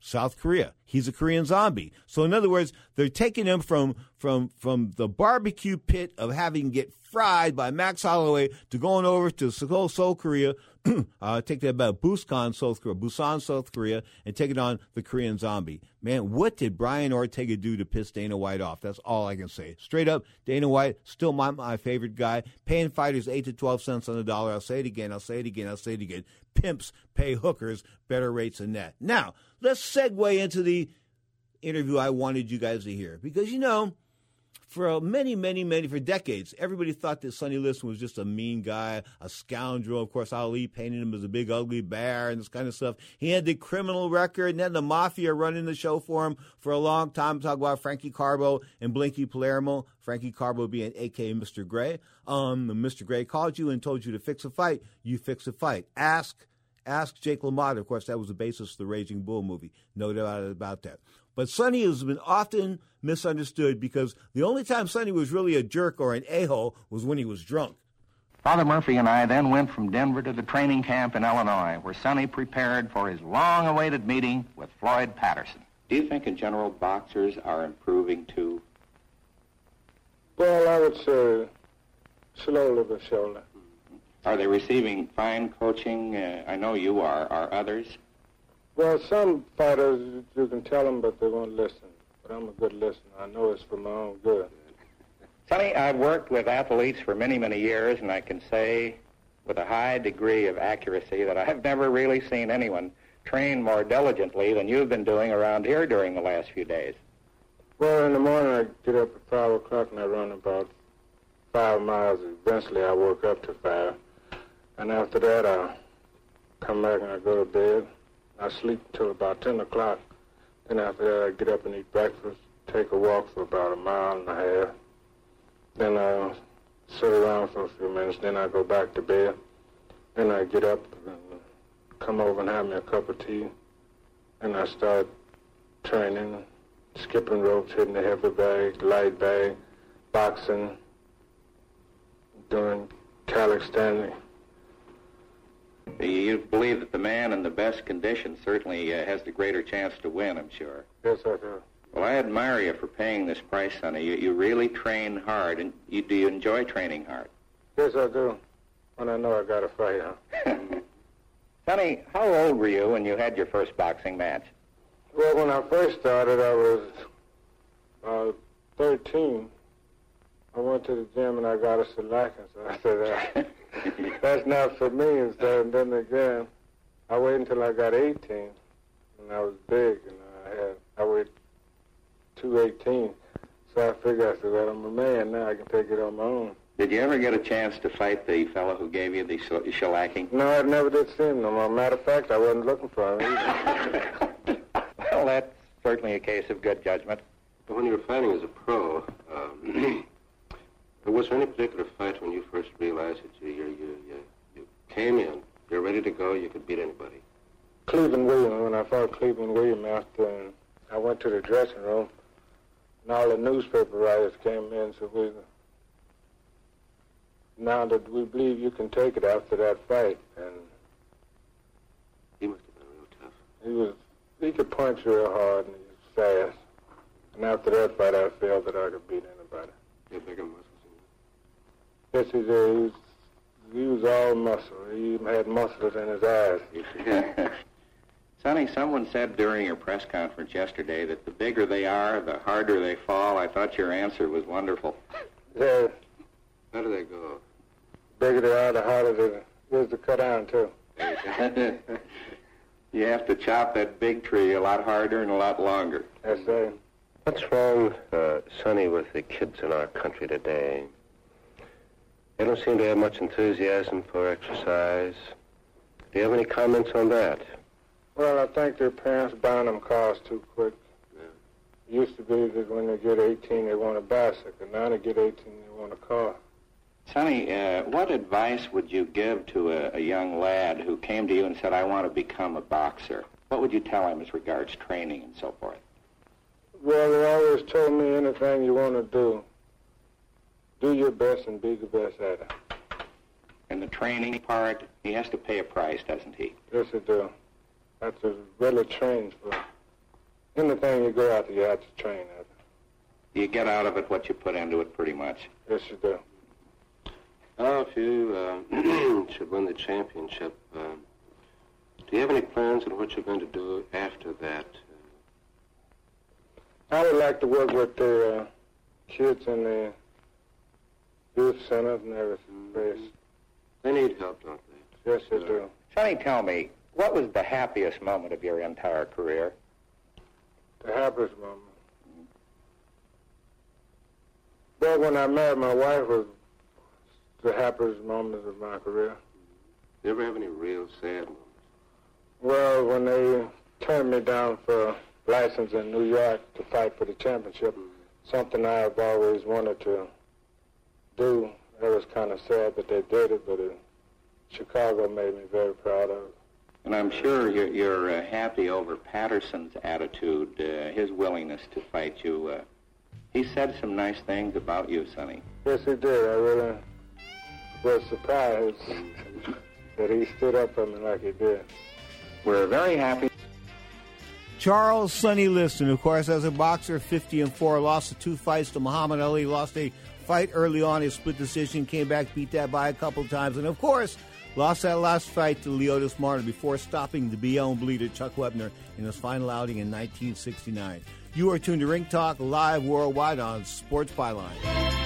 South Korea. He's a Korean zombie. So in other words, they're taking him from from from the barbecue pit of having get fried by Max Holloway to going over to Seoul, Seoul Korea, uh, take that about Busan, South Korea, Busan, South Korea, and taking on the Korean zombie. Man, what did Brian Ortega do to piss Dana White off? That's all I can say. Straight up, Dana White, still my, my favorite guy. Paying fighters 8 to 12 cents on the dollar. I'll say it again, I'll say it again, I'll say it again. Pimps pay hookers better rates than that. Now, let's segue into the interview I wanted you guys to hear. Because, you know, for many, many, many, for decades, everybody thought that Sonny Liston was just a mean guy, a scoundrel. Of course, Ali painted him as a big, ugly bear and this kind of stuff. He had the criminal record and then the mafia running the show for him for a long time. Talk about Frankie Carbo and Blinky Palermo. Frankie Carbo being aka Mr. Gray. Um, Mr. Gray called you and told you to fix a fight. You fix a fight. Ask Ask Jake LaMotta. Of course, that was the basis of the Raging Bull movie. No doubt about that. But Sonny has been often misunderstood because the only time Sonny was really a jerk or an a-hole was when he was drunk. Father Murphy and I then went from Denver to the training camp in Illinois, where Sonny prepared for his long-awaited meeting with Floyd Patterson. Do you think in general boxers are improving too? Well, I would say slowly but surely. Are they receiving fine coaching? Uh, I know you are. Are others? Well, some fighters, you can tell them, but they won't listen. But I'm a good listener. I know it's for my own good. Sonny, I've worked with athletes for many, many years, and I can say with a high degree of accuracy that I've never really seen anyone train more diligently than you've been doing around here during the last few days. Well, in the morning I get up at 5 o'clock and I run about five miles. Eventually, I work up to five. And after that, I come back and I go to bed. I sleep until about 10 o'clock. Then after that, I get up and eat breakfast, take a walk for about a mile and a half. Then I sit around for a few minutes. Then I go back to bed. Then I get up and come over and have me a cup of tea. And I start training, skipping ropes, hitting the heavy bag, light bag, boxing, doing calisthenics. You believe that the man in the best condition certainly uh, has the greater chance to win, I'm sure. Yes, I do. Well, I admire you for paying this price, Sonny. You, you really train hard, and you, do you enjoy training hard? Yes, I do. When I know I've got to fight, huh? Sonny, how old were you when you had your first boxing match? Well, when I first started, I was uh, 13. I went to the gym and I got a I said, uh, that's not for me. And so and then again, I waited until I got 18, and I was big, and I had I weighed 218. So I figured, I said, well, I'm a man now. I can take it on my own. Did you ever get a chance to fight the fellow who gave you the shell- shellacking? No, I never did see him no more. Matter of fact, I wasn't looking for him either. Well, that's certainly a case of good judgment. But When you're fighting as a pro, um, was there any particular fight when you first realized that you, you, you, you, came in, you're ready to go, you could beat anybody? Cleveland Williams, when I fought Cleveland Williams after and I went to the dressing room, and all the newspaper writers came in and said, we, now that we believe you can take it after that fight. And He must have been real tough. he was, he could punch real hard and he was fast. And after that fight, I felt that I could beat anybody. You had bigger muscles. Yes, he did. He was, all muscle. He even had muscles in his eyes. Sonny, someone said during your press conference yesterday that the bigger they are, the harder they fall. I thought your answer was wonderful. Yeah, How do they go? The bigger they are, the harder it is to cut down, too. you have to chop that big tree a lot harder and a lot longer. Yes, sir. What's wrong, uh, Sonny, with the kids in our country today? They don't seem to have much enthusiasm for exercise. Do you have any comments on that? Well, I think their parents buying them cars too quick. It used to be that when they get 18, they want a bicycle. Now they get 18, they want a car. Sonny, uh, what advice would you give to a, a young lad who came to you and said, I want to become a boxer? What would you tell him as regards training and so forth? Well, they always told me anything you want to do, do your best and be the best at it. In the training part, he has to pay a price, doesn't he? Yes, he do. That's a really trains for anything you go out there, you have to train at it. You get out of it what you put into it pretty much. Yes, you do. Oh, if you uh, should win the championship, um, do you have any plans on what you're going to do after that? I would like to work with the uh, kids in the youth centers and everything. They need help, don't they? Yes, they do. Sonny, tell me, what was the happiest moment of your entire career? The happiest moment. Well, when I married my wife was the happiest moment of my career. Do you ever have any real sad moments? Well, when they turned me down for license in New York to fight for the championship, mm. something I've always wanted to do. It was kind of sad that they did it, but it, Chicago made me very proud of it. And I'm sure you're, you're uh, happy over Patterson's attitude, uh, his willingness to fight you. Uh, he said some nice things about you, Sonny. Yes, he did. I really was surprised that he stood up for me like he did. We're very happy. Charles Sonny Liston, of course, as a boxer, 50 and 4, lost the two fights to Muhammad Ali, lost a fight early on, a split decision, came back, beat that by a couple times, and of course, lost that last fight to Leotis Martin before stopping the Bayonne Bleeder Chuck Wepner in his final outing in 1969. You are tuned to Ring Talk live worldwide on Sports Byline.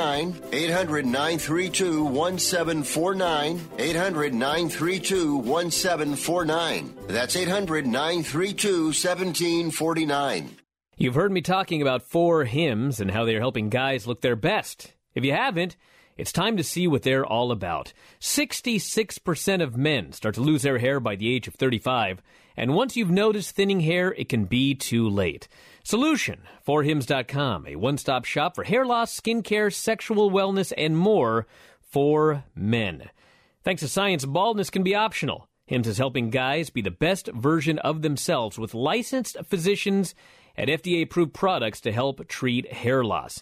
800 932 1749. 800 932 1749. That's 800 932 1749. You've heard me talking about four hymns and how they're helping guys look their best. If you haven't, it's time to see what they're all about. 66% of men start to lose their hair by the age of 35, and once you've noticed thinning hair, it can be too late. Solution, forhims.com, a one-stop shop for hair loss, skincare, sexual wellness, and more for men. Thanks to science, baldness can be optional. Hims is helping guys be the best version of themselves with licensed physicians and FDA approved products to help treat hair loss.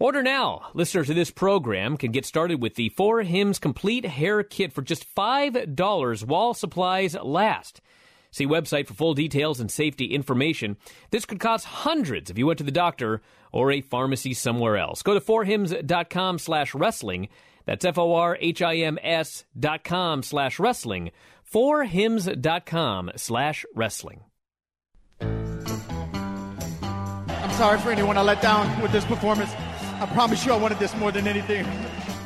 Order now. Listeners to this program can get started with the Four Hims Complete Hair Kit for just $5 while supplies last. See website for full details and safety information. This could cost hundreds if you went to the doctor or a pharmacy somewhere else. Go to forhims.com slash wrestling. That's F-O-R-H-I-M-S dot com slash wrestling. Forhims.com slash wrestling. I'm sorry for anyone I let down with this performance. I promise you I wanted this more than anything.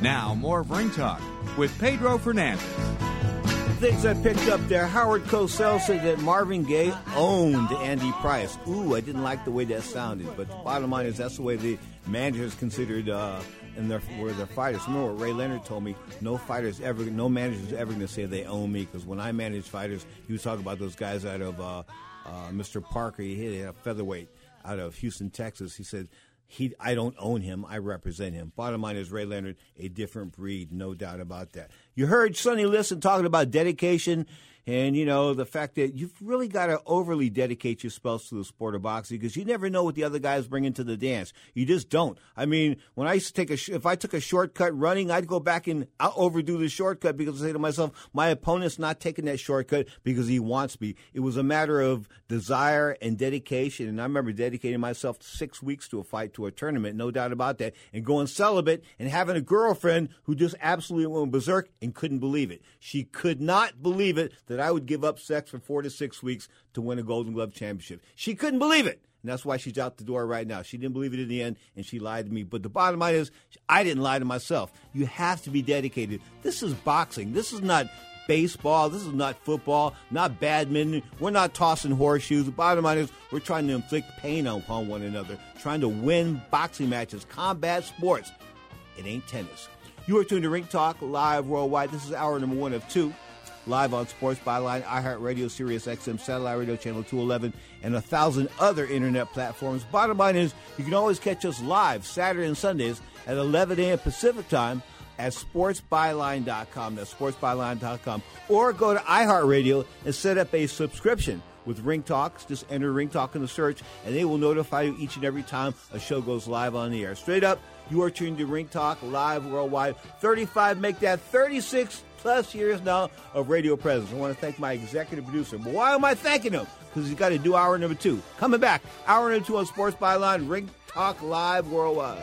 Now, more of Ring Talk with Pedro Fernandez. Things I picked up there. Howard Cosell said that Marvin Gaye owned Andy Price. Ooh, I didn't like the way that sounded, but the bottom line is that's the way the managers considered uh, and their were their fighters. Remember what Ray Leonard told me? No fighters ever, no manager's ever going to say they own me because when I managed fighters, he was talking about those guys out of uh, uh, Mr. Parker. He hit a featherweight out of Houston, Texas. He said he I don't own him. I represent him. Bottom line is Ray Leonard, a different breed, no doubt about that. You heard Sonny Liston talking about dedication and you know the fact that you've really got to overly dedicate yourself to the sport of boxing because you never know what the other guys bring into the dance. You just don't. I mean, when I used to take a sh- if I took a shortcut running, I'd go back and I'll overdo the shortcut because I say to myself, my opponent's not taking that shortcut because he wants me. It was a matter of desire and dedication, and I remember dedicating myself six weeks to a fight to a tournament, no doubt about that, and going celibate and having a girlfriend who just absolutely went berserk and couldn't believe it. She could not believe it that I would give up sex for four to six weeks to win a Golden Glove championship. She couldn't believe it. And that's why she's out the door right now. She didn't believe it in the end, and she lied to me. But the bottom line is, I didn't lie to myself. You have to be dedicated. This is boxing. This is not baseball. This is not football, not badminton. We're not tossing horseshoes. The bottom line is, we're trying to inflict pain upon one another, trying to win boxing matches, combat sports. It ain't tennis. You are tuned to Ring Talk live worldwide. This is hour number one of two live on Sports Byline, iHeartRadio, Sirius XM, Satellite Radio Channel 211, and a thousand other internet platforms. Bottom line is, you can always catch us live Saturday and Sundays at 11 a.m. Pacific Time at sportsbyline.com. That's sportsbyline.com. Or go to iHeartRadio and set up a subscription with Ring Talks. Just enter Ring Talk in the search, and they will notify you each and every time a show goes live on the air. Straight up, you are tuned to Ring Talk live worldwide. 35, make that 36 plus years now of radio presence. I want to thank my executive producer. But why am I thanking him? Because he's got to do hour number two. Coming back, hour number two on Sports Byline, Ring Talk Live Worldwide.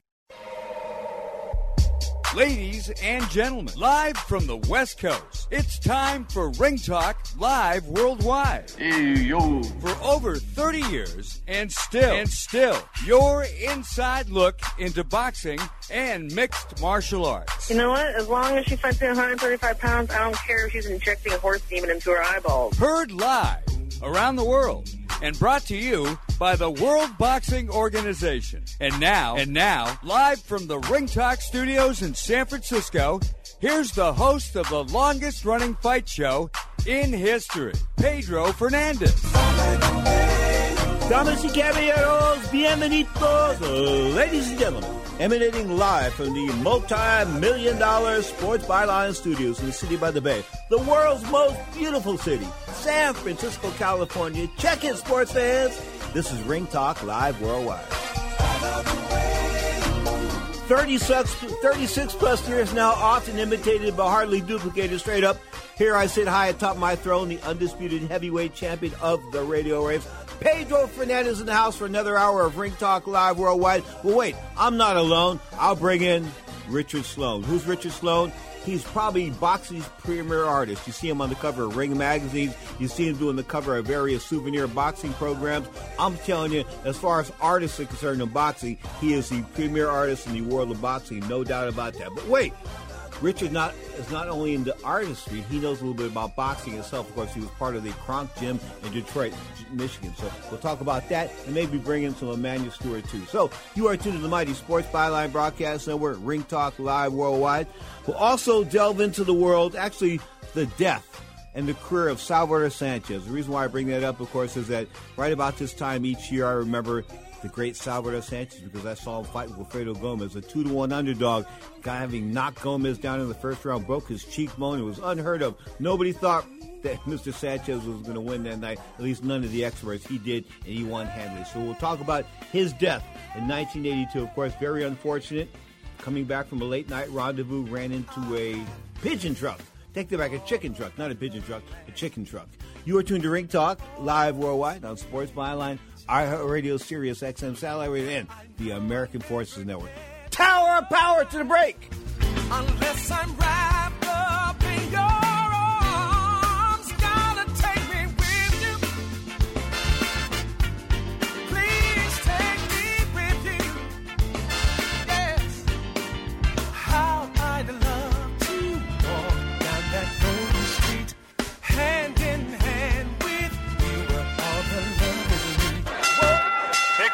Ladies and gentlemen, live from the West Coast, it's time for Ring Talk Live Worldwide. Hey, yo. For over 30 years, and still, and still, your inside look into boxing and mixed martial arts. You know what? As long as she fights at 135 pounds, I don't care if she's injecting a horse demon into her eyeballs. Heard live around the world and brought to you by the World Boxing Organization. And now, and now, live from the Ring Talk Studios in San Francisco, here's the host of the longest running fight show in history, Pedro Fernandez. Damas y caballeros, bienvenidos, ladies and gentlemen. Emanating live from the multi-million dollar Sports Byline Studios in the city by the bay, the world's most beautiful city, San Francisco, California. Check it, sports fans. This is Ring Talk Live Worldwide. 36, 36 plus years now, often imitated but hardly duplicated straight up. Here I sit high atop my throne, the undisputed heavyweight champion of the radio waves. Pedro Fernandez in the house for another hour of Ring Talk Live Worldwide. Well, wait, I'm not alone. I'll bring in Richard Sloan. Who's Richard Sloan? He's probably boxing's premier artist. You see him on the cover of Ring magazines. You see him doing the cover of various souvenir boxing programs. I'm telling you, as far as artists are concerned in boxing, he is the premier artist in the world of boxing, no doubt about that. But wait, Richard not is not only into artistry, he knows a little bit about boxing himself. Of course, he was part of the Kronk Gym in Detroit, Michigan. So we'll talk about that and maybe bring in some Emanuel Steward too. So you are tuned to the Mighty Sports Byline Broadcast Network, Ring Talk Live Worldwide. We'll also delve into the world, actually the death and the career of Salvador Sanchez. The reason why I bring that up, of course, is that right about this time each year, I remember the great Salvador Sanchez because I saw him fight with Wilfredo Gomez, a two to one underdog. Guy having knocked Gomez down in the first round, broke his cheekbone. It was unheard of. Nobody thought that Mr. Sanchez was going to win that night. At least none of the experts. He did, and he won handily. So we'll talk about his death in 1982. Of course, very unfortunate. Coming back from a late night rendezvous, ran into a pigeon truck. Take that back, a chicken truck, not a pigeon truck, a chicken truck. You are tuned to Ring Talk, live worldwide on Sports Byline iHeartRadio, Sirius XM Satellite Radio, and the American Forces Network. Tower of power to the break. Unless I'm wrapped up in your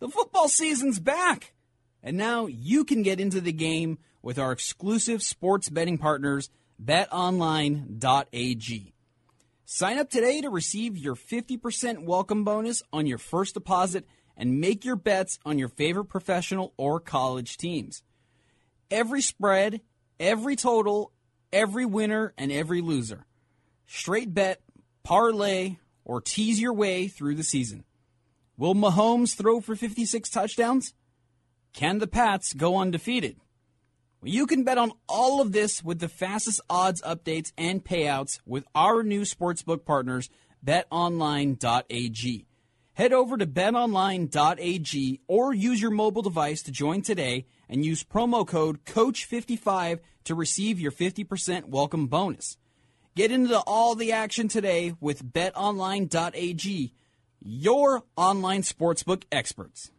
The football season's back. And now you can get into the game with our exclusive sports betting partners, betonline.ag. Sign up today to receive your 50% welcome bonus on your first deposit and make your bets on your favorite professional or college teams. Every spread, every total, every winner, and every loser. Straight bet, parlay, or tease your way through the season. Will Mahomes throw for 56 touchdowns? Can the Pats go undefeated? Well, you can bet on all of this with the fastest odds updates and payouts with our new sportsbook partners, betonline.ag. Head over to betonline.ag or use your mobile device to join today and use promo code COACH55 to receive your 50% welcome bonus. Get into all the action today with betonline.ag, your online sportsbook experts.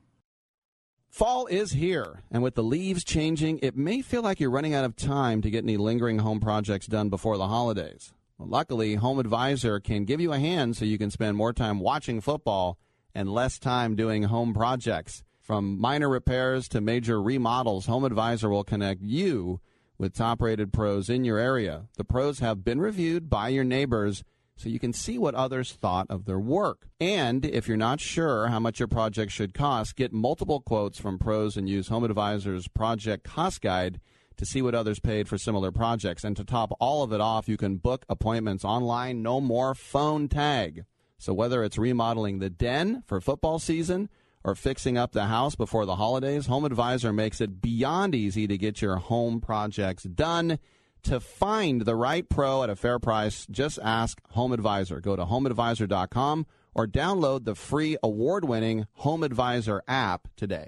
Fall is here, and with the leaves changing, it may feel like you're running out of time to get any lingering home projects done before the holidays. Well, luckily, Home Advisor can give you a hand so you can spend more time watching football and less time doing home projects. From minor repairs to major remodels, Home Advisor will connect you with top rated pros in your area. The pros have been reviewed by your neighbors so you can see what others thought of their work. And if you're not sure how much your project should cost, get multiple quotes from pros and use Home Advisor's Project Cost Guide to see what others paid for similar projects. And to top all of it off, you can book appointments online, no more phone tag. So whether it's remodeling the den for football season or fixing up the house before the holidays, Home Advisor makes it beyond easy to get your home projects done. To find the right pro at a fair price, just ask Home Advisor. Go to homeadvisor.com or download the free award winning Home Advisor app today.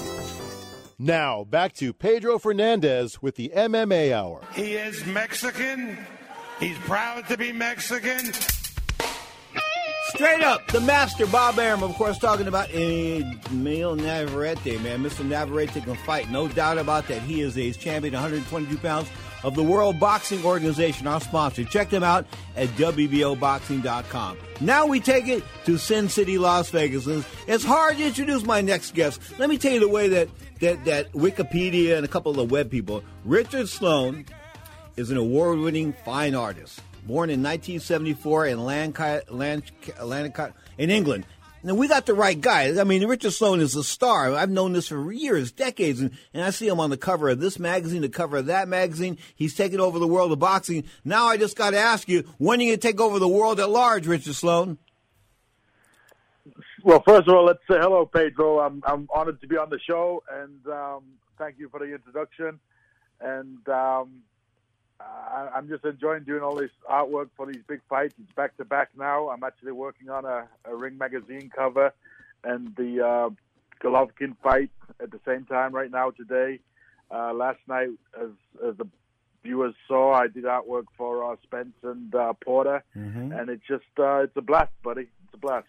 Now, back to Pedro Fernandez with the MMA Hour. He is Mexican. He's proud to be Mexican. Straight up, the master, Bob Arum, of course, talking about eh, Emil Navarrete, man. Mr. Navarrete can fight, no doubt about that. He is a champion, 122 pounds of the World Boxing Organization, our sponsor. Check them out at WBOboxing.com. Now we take it to Sin City, Las Vegas. It's hard to introduce my next guest. Let me tell you the way that, that, that Wikipedia and a couple of the web people. Richard Sloan is an award winning fine artist. Born in 1974 in Lancashire, in England. Now we got the right guy. I mean, Richard Sloan is a star. I've known this for years, decades, and, and I see him on the cover of this magazine, the cover of that magazine. He's taken over the world of boxing. Now I just got to ask you, when are you going to take over the world at large, Richard Sloan? Well, first of all, let's say hello, Pedro. I'm I'm honored to be on the show, and um, thank you for the introduction. And um, I, I'm just enjoying doing all this artwork for these big fights. It's back to back now. I'm actually working on a, a Ring magazine cover and the uh, Golovkin fight at the same time right now today. Uh, last night, as, as the viewers saw, I did artwork for uh, Spence and uh, Porter, Mhm. and it's just uh, it's a blast, buddy. It's a blast.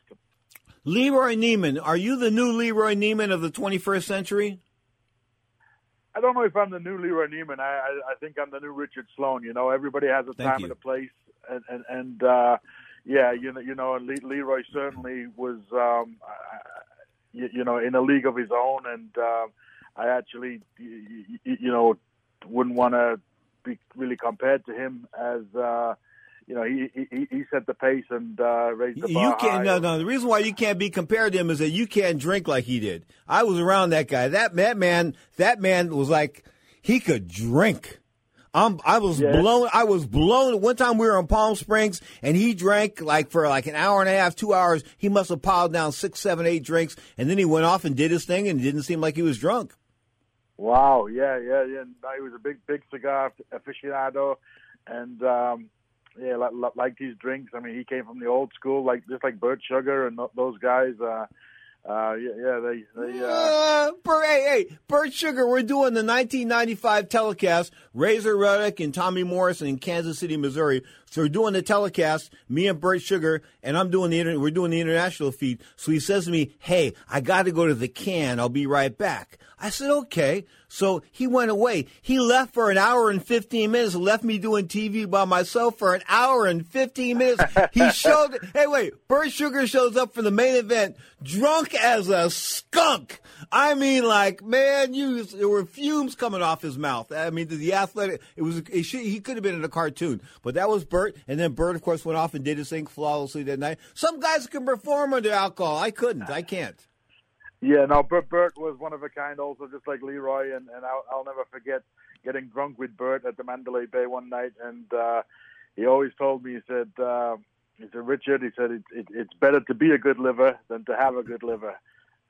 Leroy Neiman, are you the new Leroy Neiman of the 21st century? I don't know if I'm the new Leroy Neiman. I, I, I think I'm the new Richard Sloan. You know, everybody has a Thank time you. and a place, and and, and uh, yeah, you know, you know, and Le- Leroy certainly was, um, you, you know, in a league of his own, and um I actually, y- y- you know, wouldn't want to be really compared to him as. Uh, you know, he, he he set the pace and uh, raised the bar You can't. No, no. The reason why you can't be compared to him is that you can't drink like he did. I was around that guy. That that man. That man was like he could drink. I'm, I was Yeah. blown. I was blown. One time we were in Palm Springs and he drank like for like an hour and a half, two hours. He must have piled down six, seven, eight drinks, and then he went off and did his thing, and it didn't seem like he was drunk. Wow, yeah, yeah, yeah. He was a big, big cigar aficionado, and um, yeah, like, like liked his drinks. I mean, he came from the old school, like just like Bert Sugar and those guys. Uh, Uh, yeah, yeah, they, they, uh, Uh, hey, hey, Bert Sugar, we're doing the 1995 telecast. Razor Ruddock and Tommy Morrison in Kansas City, Missouri. So we're doing the telecast, me and Bert Sugar, and I'm doing the inter- we're doing the international feed. So he says to me, "Hey, I got to go to the can. I'll be right back." I said, "Okay." So he went away. He left for an hour and 15 minutes, left me doing TV by myself for an hour and 15 minutes. He showed, hey, wait, Bert Sugar shows up for the main event drunk as a skunk. I mean, like, man, you, there were fumes coming off his mouth. I mean, the athletic, it was, it should, he could have been in a cartoon, but that was Bert. And then Bert, of course, went off and did his thing flawlessly that night. Some guys can perform under alcohol. I couldn't. I can't. Yeah, no, Bert, Bert was one of a kind also, just like Leroy, and, and I'll, I'll never forget getting drunk with Bert at the Mandalay Bay one night, and uh, he always told me, he said, uh, he said, Richard, he said, it, it, it's better to be a good liver than to have a good liver.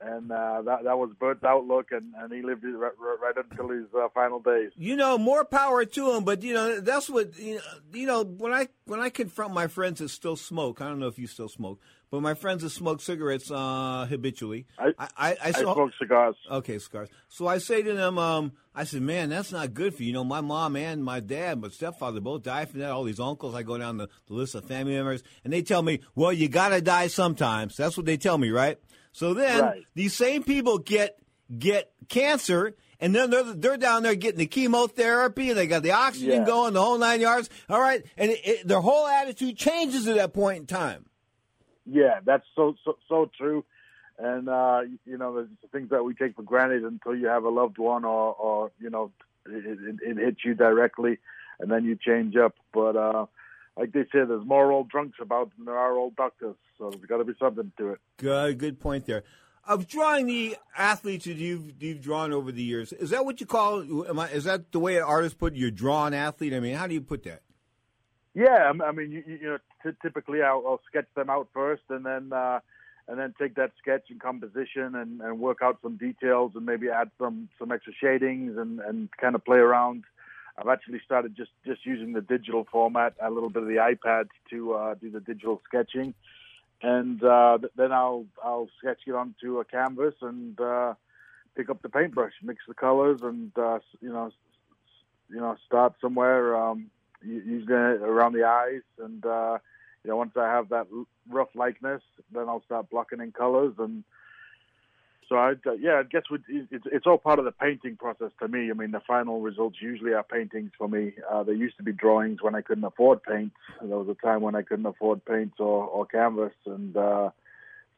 And uh, that that was Bert's outlook, and, and he lived it right, right until his uh, final days. You know, more power to him, but you know that's what you know, you know. When I when I confront my friends that still smoke, I don't know if you still smoke, but my friends that smoke cigarettes uh, habitually, I I, I, I smoke cigars. Okay, cigars. So I say to them, um, I said, man, that's not good for you. You know, my mom and my dad, my stepfather both died from that. All these uncles, I go down the, the list of family members, and they tell me, well, you got to die sometimes. That's what they tell me, right? So then Right. these same people get get cancer. And then they're, they're down there getting the chemotherapy, and they got the oxygen Yeah. going, the whole nine yards. All right, and it, it, their whole attitude changes at that point in time. Yeah, that's so so so true. And uh, you know, there's things that we take for granted until you have a loved one, or or you know, it, it, it hits you directly, and then you change up. But uh, like they say, there's more old drunks about than there are old doctors. So there's got to be something to it. Good, good point there. Of drawing the athletes that you've you've drawn over the years, is that what you call? Am I, is that the way an artist put it? You're drawn athlete. I mean, how do you put that? Yeah, I I mean, you you know, t- typically I'll, I'll sketch them out first, and then uh, and then take that sketch and composition and, and work out some details, and maybe add some some extra shadings and and kind of play around. I've actually started just just using the digital format, a little bit of the iPad to uh, do the digital sketching, and uh, then I'll I'll sketch it onto a canvas and uh, pick up the paintbrush, mix the colors, and uh, you know, you know, start somewhere. Um, around the eyes, and uh, you know, once I have that rough likeness, then I'll start blocking in colors, and so I, uh, yeah, I guess it's it's all part of the painting process to me. I mean, the final results usually are paintings for me. Uh, there used to be drawings when I couldn't afford paints. There was a time when I couldn't afford paints or, or canvas, and uh,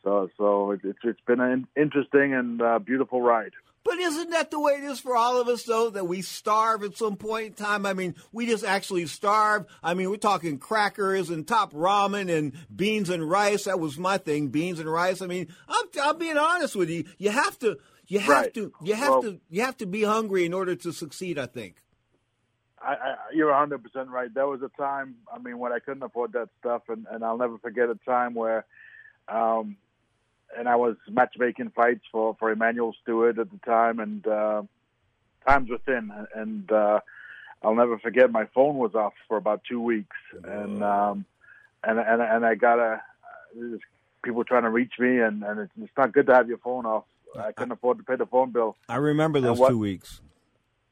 so so it, it's it's been an interesting and uh, beautiful ride. But isn't that the way it is for all of us, though, that we starve at some point in time? I mean, we just actually starve. I mean, we're talking crackers and top ramen and beans and rice. That was my thing, beans and rice. I mean, I'm, I'm being honest with you. You have to, you have Right. to, you have Well- to, you have to be hungry in order to succeed. I think. I, I, you're 100 percent right. There was a time, I mean, when I couldn't afford that stuff, and, and I'll never forget a time where, um, and I was matchmaking fights for for Emanuel Steward at the time, and uh, times were thin, and uh, I'll never forget my phone was off for about two weeks, and um, and and and I got a people trying to reach me, and and it's, it's not good to have your phone off. I couldn't afford to pay the phone bill. I remember those what- two weeks.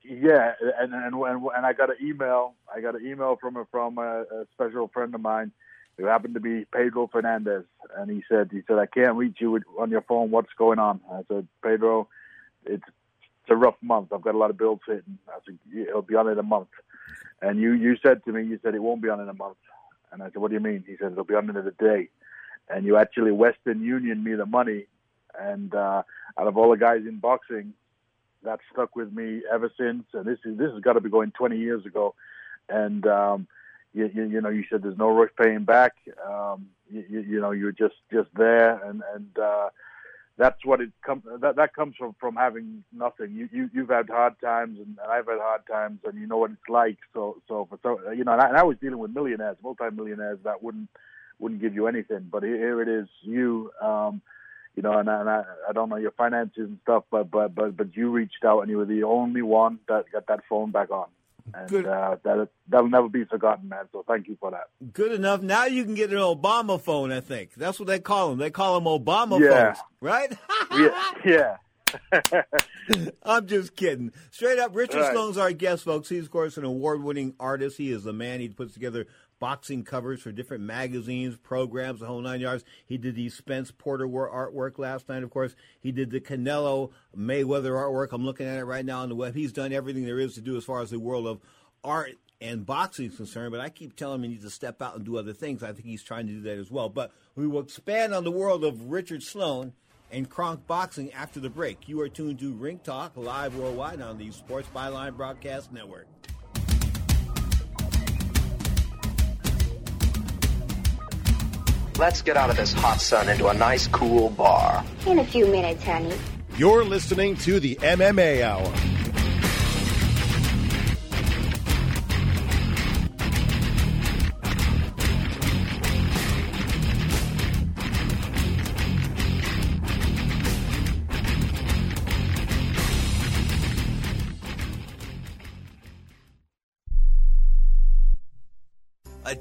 Yeah, and and and, and I got an email. I got an email from a, from a, a special friend of mine who happened to be Pedro Fernandez, and he said he said I can't reach you on your phone. What's going on? I said Pedro, it's it's a rough month. I've got a lot of bills hitting. I said it'll be on in a month. And you you said to me you said it won't be on in a month. And I said what do you mean? He said it'll be on in a day. And you actually Western Union me the money. And uh, out of all the guys in boxing, that stuck with me ever since. And this is this has got to be going 20 years ago. And um, you, you, you know, you said there's no rush paying back. Um, you, you, know, you're just just there, and and uh, that's what it comes. That that comes from from having nothing. You you you've had hard times, and I've had hard times, and you know what it's like. So so for so you know, and I, and I was dealing with millionaires, multimillionaires that wouldn't wouldn't give you anything. But here, it is, you. Um, you know, and, and I, I don't know your finances and stuff, but but but but you reached out and you were the only one that got that phone back on. And Good. uh, that that'll never be forgotten, man. So thank you for that. Good enough. Now you can get an Obama phone. I think that's what they call them. They call them Obama Yeah. phones, right? yeah, yeah. I'm just kidding. Straight up, Richard Right. Sloan's our guest, folks. He's, of course, an award winning artist. He is the man. He puts together boxing covers for different magazines, programs, the whole nine yards. He did the Spence Porter war- artwork last night, of course. He did the Canelo Mayweather artwork. I'm looking at it right now on the web. He's done everything there is to do as far as the world of art and boxing is concerned, but I keep telling him he needs to step out and do other things. I think he's trying to do that as well. But we will expand on the world of Richard Sloan and Kronk Boxing after the break. You are tuned to Ring Talk live worldwide on the Sports Byline Broadcast Network. Let's get out of this hot sun into a nice cool bar. In a few minutes, honey. You're listening to the MMA Hour.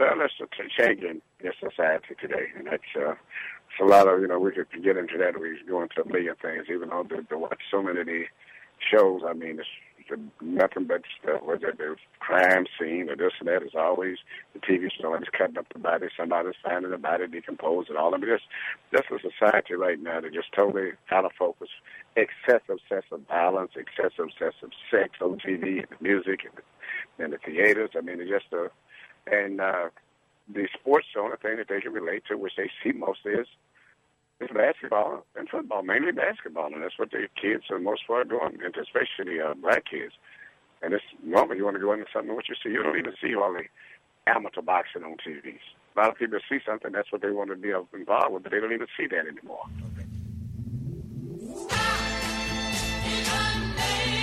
Well, that's a change in society today, and that's uh, it's a lot of you know we could get into that. We go into a million things, even though to, to watch so many of these shows. I mean, it's, it's nothing but stuff. Whether the crime scene or this and that is always the TV show is cutting up the body, somebody's finding the body decomposed, and all of. Just just a society right now They're just totally out of focus. Excessive, excessive violence, excessive, excessive sex on TV and the music and the, and the theaters. I mean, it's just a and uh, the sports, the only thing that they can relate to, which they see most is It's basketball and football, mainly basketball, and that's what the kids the most part doing, and especially uh, black kids. And it's normal. You want to go into something what you see. You don't even see all the amateur boxing on TVs. A lot of people see something, that's what they want to be involved with, but they don't even see that anymore.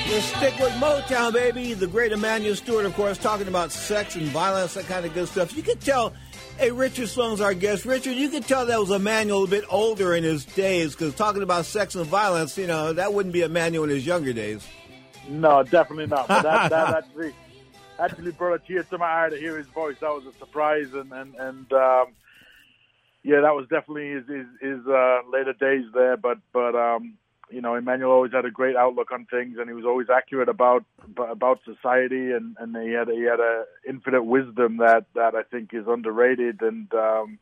Let's stick with Motown, baby. The great Emanuel Steward, of course, talking about sex and violence, that kind of good stuff. You could tell, hey, Richard Sloan's our guest. Richard, you could tell that was Emanuel a bit older in his days because talking about sex and violence, you know, that wouldn't be Emanuel in his younger days. No, definitely not. But that, that actually, actually brought a tear to my eye to hear his voice. That was a surprise, and and and um, yeah, that was definitely his his, his uh, later days there. But but um, you know, Emanuel always had a great outlook on things, and he was always accurate about about society, and and he had he had a infinite wisdom that that I think is underrated, and um,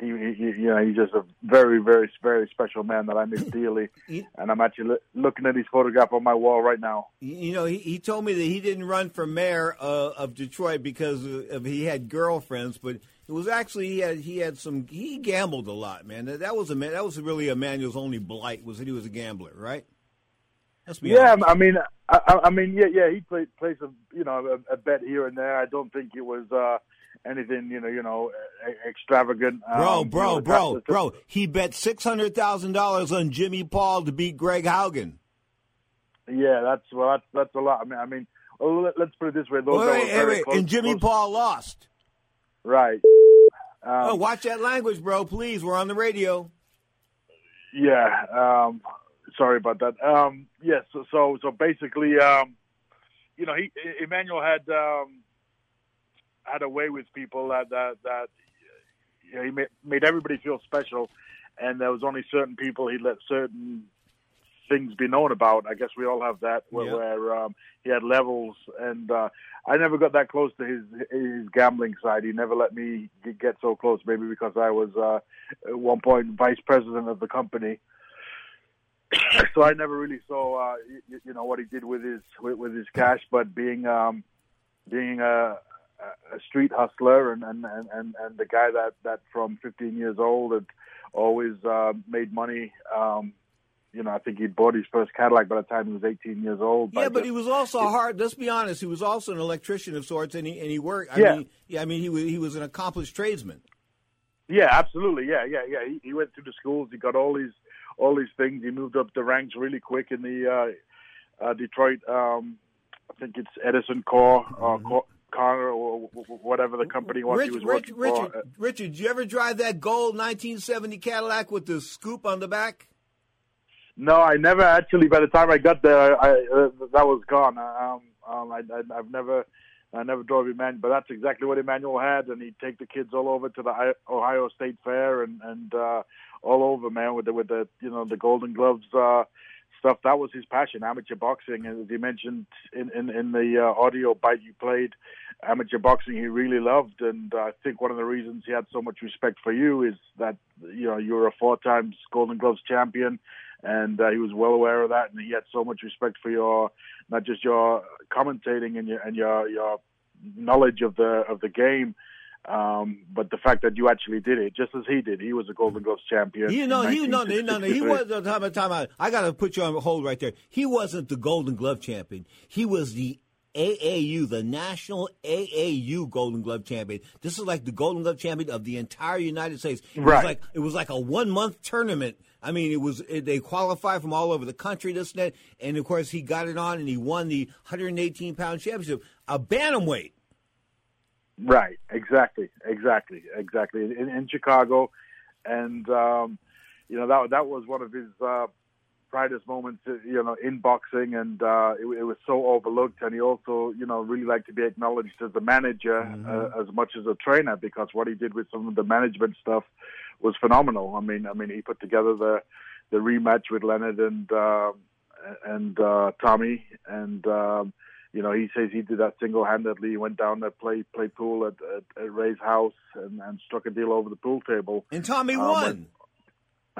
he, he you know he's just a very very very special man that I miss dearly, and I'm actually lo- looking at his photograph on my wall right now. You know, he, he told me that he didn't run for mayor uh, of Detroit because of, of he had girlfriends, but it was actually he had he had some he gambled a lot, man. That, that was a man that was really Emanuel's only blight was that he was a gambler, right? Let's be Yeah, honest. I mean, I, I- mean, yeah, yeah, he played placed a you know a, a bet here and there. I don't think it was uh, anything you know you know extravagant. Bro, um, bro, you know, bro, bro. He bet six hundred thousand dollars on Jimmy Paul to beat Greg Haugen. Yeah, that's well, that's that's a lot. I mean, I mean, well, let, us put it this way: those Wait, wait, wait, and Jimmy close- Paul lost. Right? oh, Um, watch that language, bro. Please, we're on the radio. Yeah. Um, sorry about that. Um, yes. so, so so basically, um, you know, he Emanuel had um, had a way with people that that that you know, he made, made everybody feel special, and there was only certain people he let certain things be known about. I guess we all have that where, Yeah. where um, he had levels, and uh, I never got that close to his his gambling side. He never let me get- so close, maybe because I was uh, at one point vice president of the company. so I never really saw, uh, you, you know, what he did with his with, with his cash. But being um, being a, a street hustler and, and, and, and, and the guy that, that from 15 years old had always uh, made money. Um, you know, I think he bought his first Cadillac by the time he was 18 years old. Yeah, but just- he was also hard. Let's be honest. He was also an electrician of sorts, and he and he worked. I Yeah. mean, yeah. I mean, he was he was an accomplished tradesman. Yeah, absolutely. Yeah, yeah, yeah. He, he went through the schools. He got all these all these things. He moved up the ranks really quick in the uh, uh, Detroit. Um, I think it's Edison Core or Core, Car or w- w- whatever the company was he was Rich, working Richard, for. Richard, did you ever drive that gold 1970 Cadillac with the scoop on the back? No, I never actually. By the time I got there, I, uh, that was gone. Um, um, I, I've never, I never drove Emanuel, but that's exactly what Emanuel had, and he'd take the kids all over to the Ohio State Fair and and uh, all over, man, with the with the you know the Golden Gloves uh, stuff. That was his passion, amateur boxing, as you mentioned in in, in the uh, audio bite you played, amateur boxing he really loved, and I think one of the reasons he had so much respect for you is that you know you were a four times Golden Gloves champion and uh, he was well aware of that, and he had so much respect for your not just your commentating and your and your your knowledge of the of the game, um, but the fact that you actually did it just as he did. He was a Golden Gloves champion. You know, no, he no, no. He 1963. was. Time out, time out. I got to put you on hold right there. He wasn't the Golden Glove champion. He was the AAU, the National AAU Golden Glove champion. This is like the Golden Glove champion of the entire United States. It Right. Was like it was like a one month tournament. I mean, it was it, they qualified from all over the country. This and that, and of course he got it on and he won the 118 pound championship, a bantamweight. Right, exactly, exactly, exactly. In, in Chicago, and um, you know that that was one of his uh, proudest moments, uh, you know, in boxing, and uh, it, it was so overlooked. And he also, you know, really liked to be acknowledged as a manager uh, as much as a trainer because what he did with some of the management stuff was phenomenal. I mean, I mean, he put together the the rematch with Leonard and uh, and uh, Tommy, and um, you know, he says he did that single handedly. He went down to play play pool at, at, at Ray's house and, and struck a deal over the pool table. And Tommy Um, won. And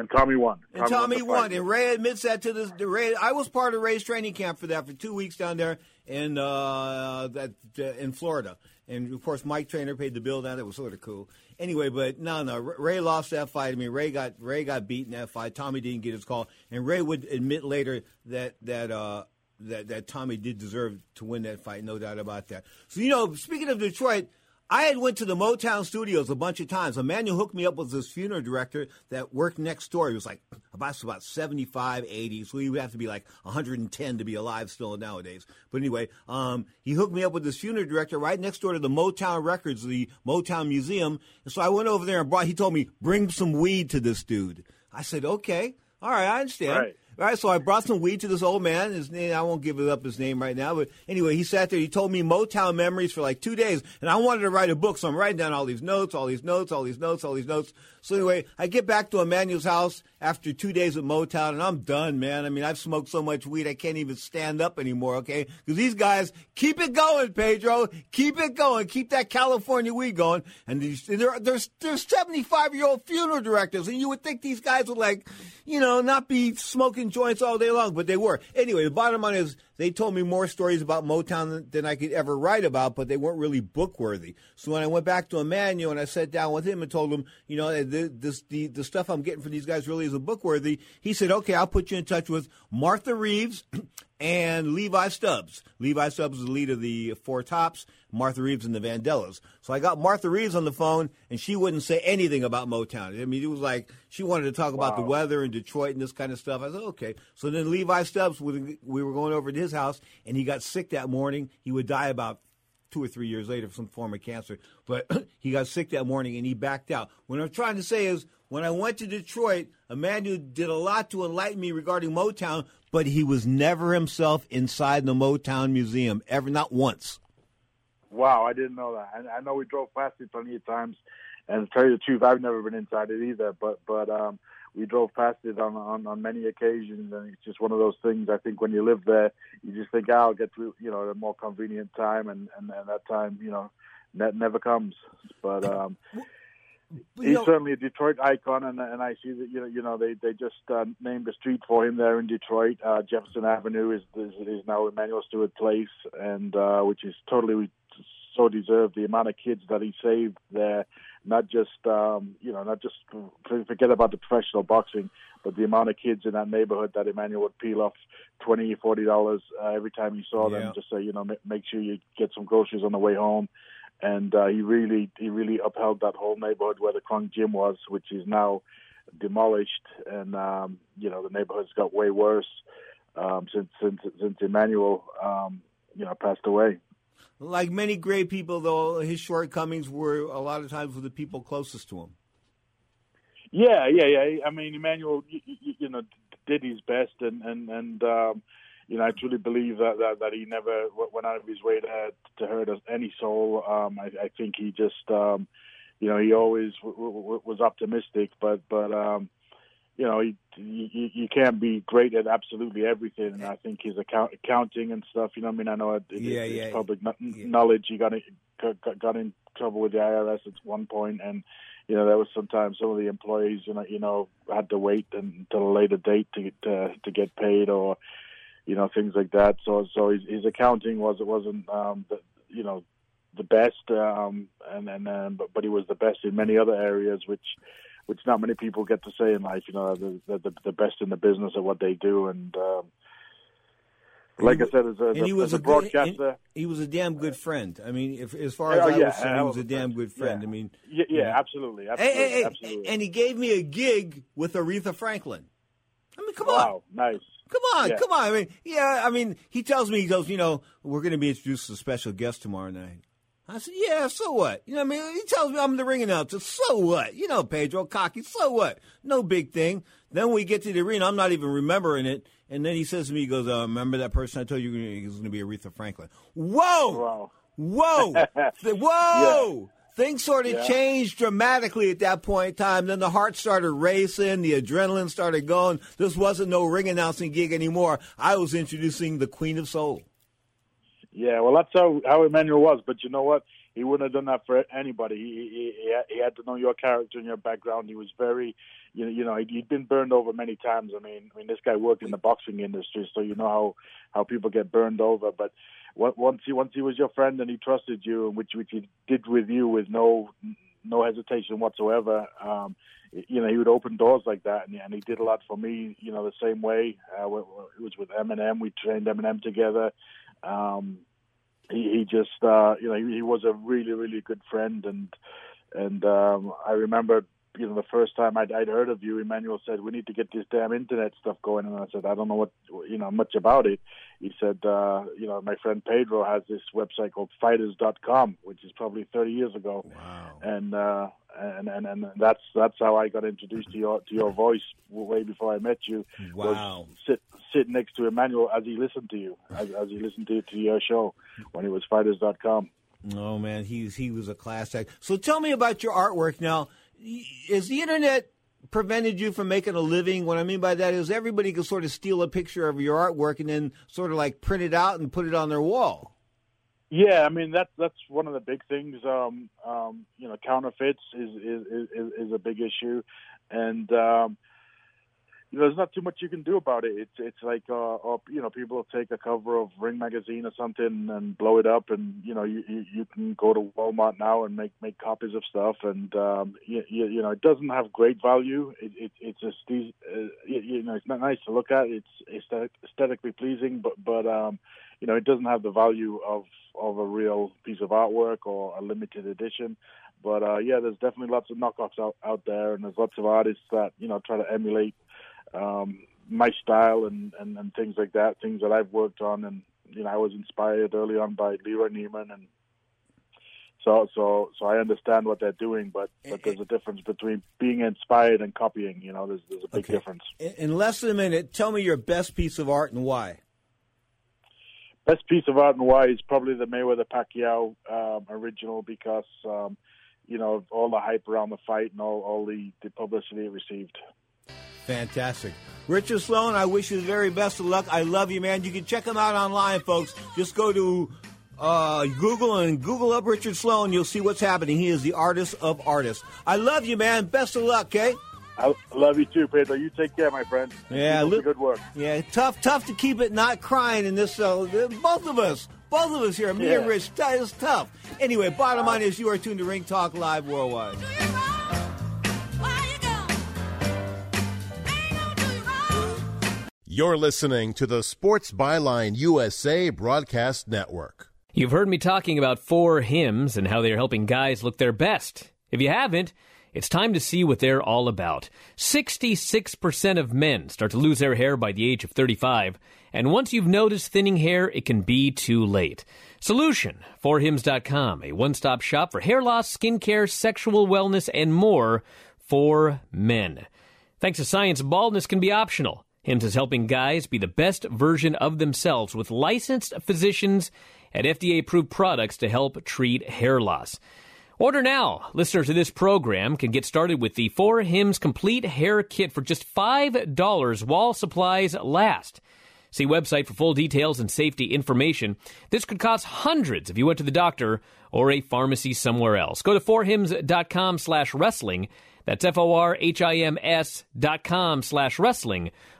Tommy won. And Tommy won. fight. And Ray admits that to this. Ray, I was part of Ray's training camp for that for two weeks down there in uh, that uh, in Florida. And of course, Mike Trainer paid the bill down. That was sort of cool. Anyway, but no, no. Ray lost that fight. I mean, Ray got Ray got beaten that fight. Tommy didn't get his call, and Ray would admit later that that. Uh, that, that Tommy did deserve to win that fight, no doubt about that. So you know, speaking of Detroit, I had went to the Motown studios a bunch of times. A man who hooked me up with this funeral director that worked next door. He was like about about 75, 80, so he would have to be like 110 to be alive still nowadays. But anyway, um, he hooked me up with this funeral director right next door to the Motown Records, the Motown Museum. And so I went over there and brought. He told me bring some weed to this dude. I said okay, all right, I understand. Right. Right, so I brought some weed to this old man. His name, I won't give it up his name right now, but anyway, he sat there. He told me Motown memories for like two days, and I wanted to write a book, so I'm writing down all these notes, all these notes, all these notes, all these notes. So anyway, I get back to Emanuel's house after two days at Motown, and I'm done, man. I mean, I've smoked so much weed I can't even stand up anymore. Okay, because these guys keep it going, Pedro. Keep it going. Keep that California weed going. And they're they're 75 year old funeral directors, and you would think these guys would like, you know, not be smoking joints all day long, but they were. Anyway, the bottom line is they told me more stories about Motown than, I could ever write about, but they weren't really book worthy. So when I went back to Emanuel and I sat down with him and told him, you know, the, this, the, the stuff I'm getting from these guys really isn't book worthy, he said, okay, I'll put you in touch with Martha Reeves and Levi Stubbs. Levi Stubbs is the lead of the Four Tops, Martha Reeves and the Vandellas. So I got Martha Reeves on the phone, and she wouldn't say anything about Motown. I mean, it was like she wanted to talk about the weather in Detroit and this kind of stuff. I said, okay. So then Levi Stubbs, we we were going over to his house, and he got sick that morning. He would die about two or three years later from some form of cancer. But he got sick that morning and he backed out. What I'm trying to say is, when I went to Detroit, a man who did a lot to enlighten me regarding Motown, but he was never himself inside the Motown Museum, ever, not once. Wow, I didn't know that. I, I know we drove past it plenty of times, and to tell you the truth, I've never been inside it either. But but um, we drove past it on, on on many occasions, and it's just one of those things. I think when you live there, you just think, oh, I'll get to you know a more convenient time, and and, and that time you know ne- never comes. But um, he's know- certainly a Detroit icon, and and I see that you know you know they they just uh, named a street for him there in Detroit. Uh, Jefferson Avenue is, is is now Emanuel Steward Place, and uh, which is totally so deserved. The amount of kids that he saved there, not just um, you know not just forget about the professional boxing, but the amount of kids in that neighborhood that Emanuel would peel off twenty forty dollars uh, every time he saw Yeah. them, just say you know ma- make sure you get some groceries on the way home and uh, he really he really upheld that whole neighborhood where the Kronk Gym was, which is now demolished, and um, you know the neighborhood's got way worse um, since since since Emanuel um, you know passed away. Like many great people, though, his shortcomings were a lot of times with the people closest to him. Yeah, yeah, yeah. I mean, Emanuel, you, you, you know, did his best, and and and um, you know, I truly believe that that, that he never went out of his way to to hurt us- any soul. Um, I, I think he just, um, you know, he always w- w- was optimistic, but but um, you know, he, you, you can't be great at absolutely everything. And I think his account, accounting and stuff, you know, what I mean, I know it, it, Yeah, it's yeah. public kno- knowledge. He got, in- got got in trouble with the IRS at one point, and you know, there was sometimes some of the employees, you know, you know, had to wait until a later date to get to, to get paid, or you know, things like that. So, so his, his accounting was it wasn't, um, the, you know, the best, um, and and um, but but he was the best in many other areas, which which not many people get to say in life. You know, they're the, the best in the business at what they do, and um, like I said, as a, and he was a, a broadcaster. and he was a damn good friend. I mean, if, as far Oh, as I yeah, was concerned, he was a damn good friend. Yeah. I mean, Yeah, yeah, know. absolutely, absolutely, hey, hey, absolutely. And he gave me a gig with Aretha Franklin. I mean, come on. Nice. Come on, Yeah. come on. I mean, yeah, I mean, he tells me, he goes, you know, we're going to be introduced to a special guest tomorrow night. I said, yeah, so what? You know what I mean? He tells me I'm the ring announcer. So what? You know, Pedro cocky. So what? No big thing. Then we get to the arena. I'm not even remembering it. And then he says to me, he goes, uh, remember that person I told you he was going to be Aretha Franklin? Whoa! Whoa! Th- Whoa! Things sort of Yeah. changed dramatically at that point in time. Then the heart started racing, the adrenaline started going. This wasn't no ring announcing gig anymore. I was introducing the Queen of Soul. Yeah, well, that's how how Emanuel was. But you know what? he wouldn't have done that for anybody. He, he, he, had, he had to know your character and your background. He was very, you know, you know, he'd been burned over many times. I mean, I mean, this guy worked in the boxing industry, so you know how how people get burned over. But once he once he was your friend and he trusted you, and which which he did with you with no no hesitation whatsoever. Um, you know, he would open doors like that, and, and he did a lot for me. You know, the same way. Uh, it was with Eminem. We trained Eminem together. Um, he, he just, uh, you know, he, he was a really, really good friend, and and um, I remember you know, the first time I'd, I'd heard of you, Emanuel said, we need to get this damn internet stuff going. And I said, I don't know what, you know, much about it. He said, uh, you know, my friend Pedro has this website called fighters.com, which is probably 30 years ago. Wow. And, uh, and, and, and that's, that's how I got introduced to your, to your voice way before I met you. Wow. sit, sit next to Emanuel as he listened to you, as, as he listened to, to your show when he was fighters.com. Oh man, he's he was a class act. So tell me about your artwork now is the internet prevented you from making a living? What I mean by that is everybody can sort of steal a picture of your artwork and then sort of like print it out and put it on their wall. Yeah, I mean that's that's one of the big things. Um, um, you know, counterfeits is is, is is a big issue, and um, you know, there's not too much you can do about it. It's it's like uh, uh you know, people take a cover of Ring magazine or something and blow it up, and you know, you you, can go to Walmart now and make make copies of stuff, and um, you, you, you know, it doesn't have great value. It, it it's just these, uh, you, you know, it's not nice to look at. It's aesthetically pleasing, but but um, you know, it doesn't have the value of of a real piece of artwork or a limited edition. But uh, yeah, there's definitely lots of knockoffs out, out there, and there's lots of artists that you know try to emulate um, my style and, and, and things like that, things that I've worked on. And, you know, I was inspired early on by Leroy Neiman and so so so I understand what they're doing, but but there's a difference between being inspired and copying. You know, there's there's a big okay. difference. In less than a minute, tell me your best piece of art and why. Best piece of art and why is probably the Mayweather Pacquiao um, original because um, you know all the hype around the fight and all all the, the publicity it received. Fantastic. Richard Sloan, I wish you the very best of luck. I love you, man. You can check him out online, folks. Just go to uh, Google and Google up Richard Sloan. You'll see what's happening. He is the artist of artists. I love you, man. Best of luck, okay? I love you too, Pedro. You take care, my friend. Yeah, li- good work. Yeah, tough, tough to keep it not crying in this. Uh, both of us, both of us here, me Yeah. and Rich, that is tough. Anyway, bottom line is you are tuned to Ring Talk Live Worldwide. You're listening to the Sports Byline USA Broadcast Network. You've heard me talking about four Hims and how they're helping guys look their best. If you haven't, it's time to see what they're all about. 66% of men start to lose their hair by the age of 35, and once you've noticed thinning hair, it can be too late. Solution, 4hims.com, a one-stop shop for hair loss, skincare, sexual wellness, and more for men. Thanks to science, baldness can be optional. Hims is helping guys be the best version of themselves with licensed physicians and FDA approved products to help treat hair loss. Order now. Listeners to this program can get started with the Four Hims Complete Hair Kit for just $5 while supplies last. See website for full details and safety information. This could cost hundreds if you went to the doctor or a pharmacy somewhere else. Go to forhims.com slash wrestling. That's F-O-R-H-I-M-S dot com slash wrestling.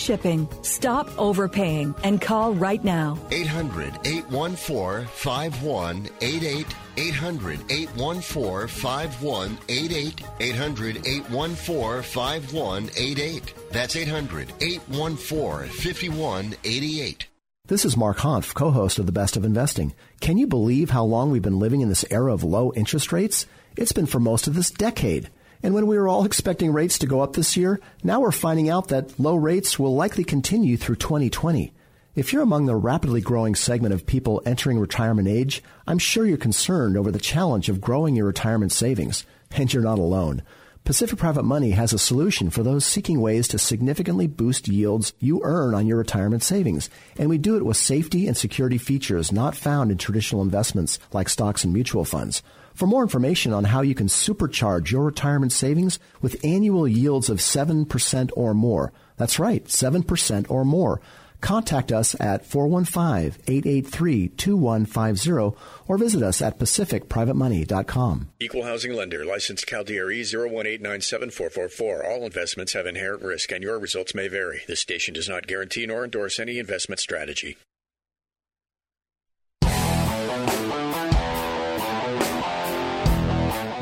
shipping. Stop overpaying and call right now. 800 814 5188. 800 814 5188. 800 814 5188. That's 800 814 5188. This is Mark Hanf, co-host of The Best of Investing. Can you believe how long we've been living in this era of low interest rates? It's been for most of this decade. And when we were all expecting rates to go up this year, now we're finding out that low rates will likely continue through 2020. If you're among the rapidly growing segment of people entering retirement age, I'm sure you're concerned over the challenge of growing your retirement savings. And you're not alone. Pacific Private Money has a solution for those seeking ways to significantly boost yields you earn on your retirement savings. And we do it with safety and security features not found in traditional investments like stocks and mutual funds. For more information on how you can supercharge your retirement savings with annual yields of 7% or more, that's right, 7% or more, Contact us at 415-883-2150 or visit us at pacificprivatemoney.com. Equal housing lender, licensed CalDRE 018974444. All investments have inherent risk and your results may vary. This station does not guarantee nor endorse any investment strategy.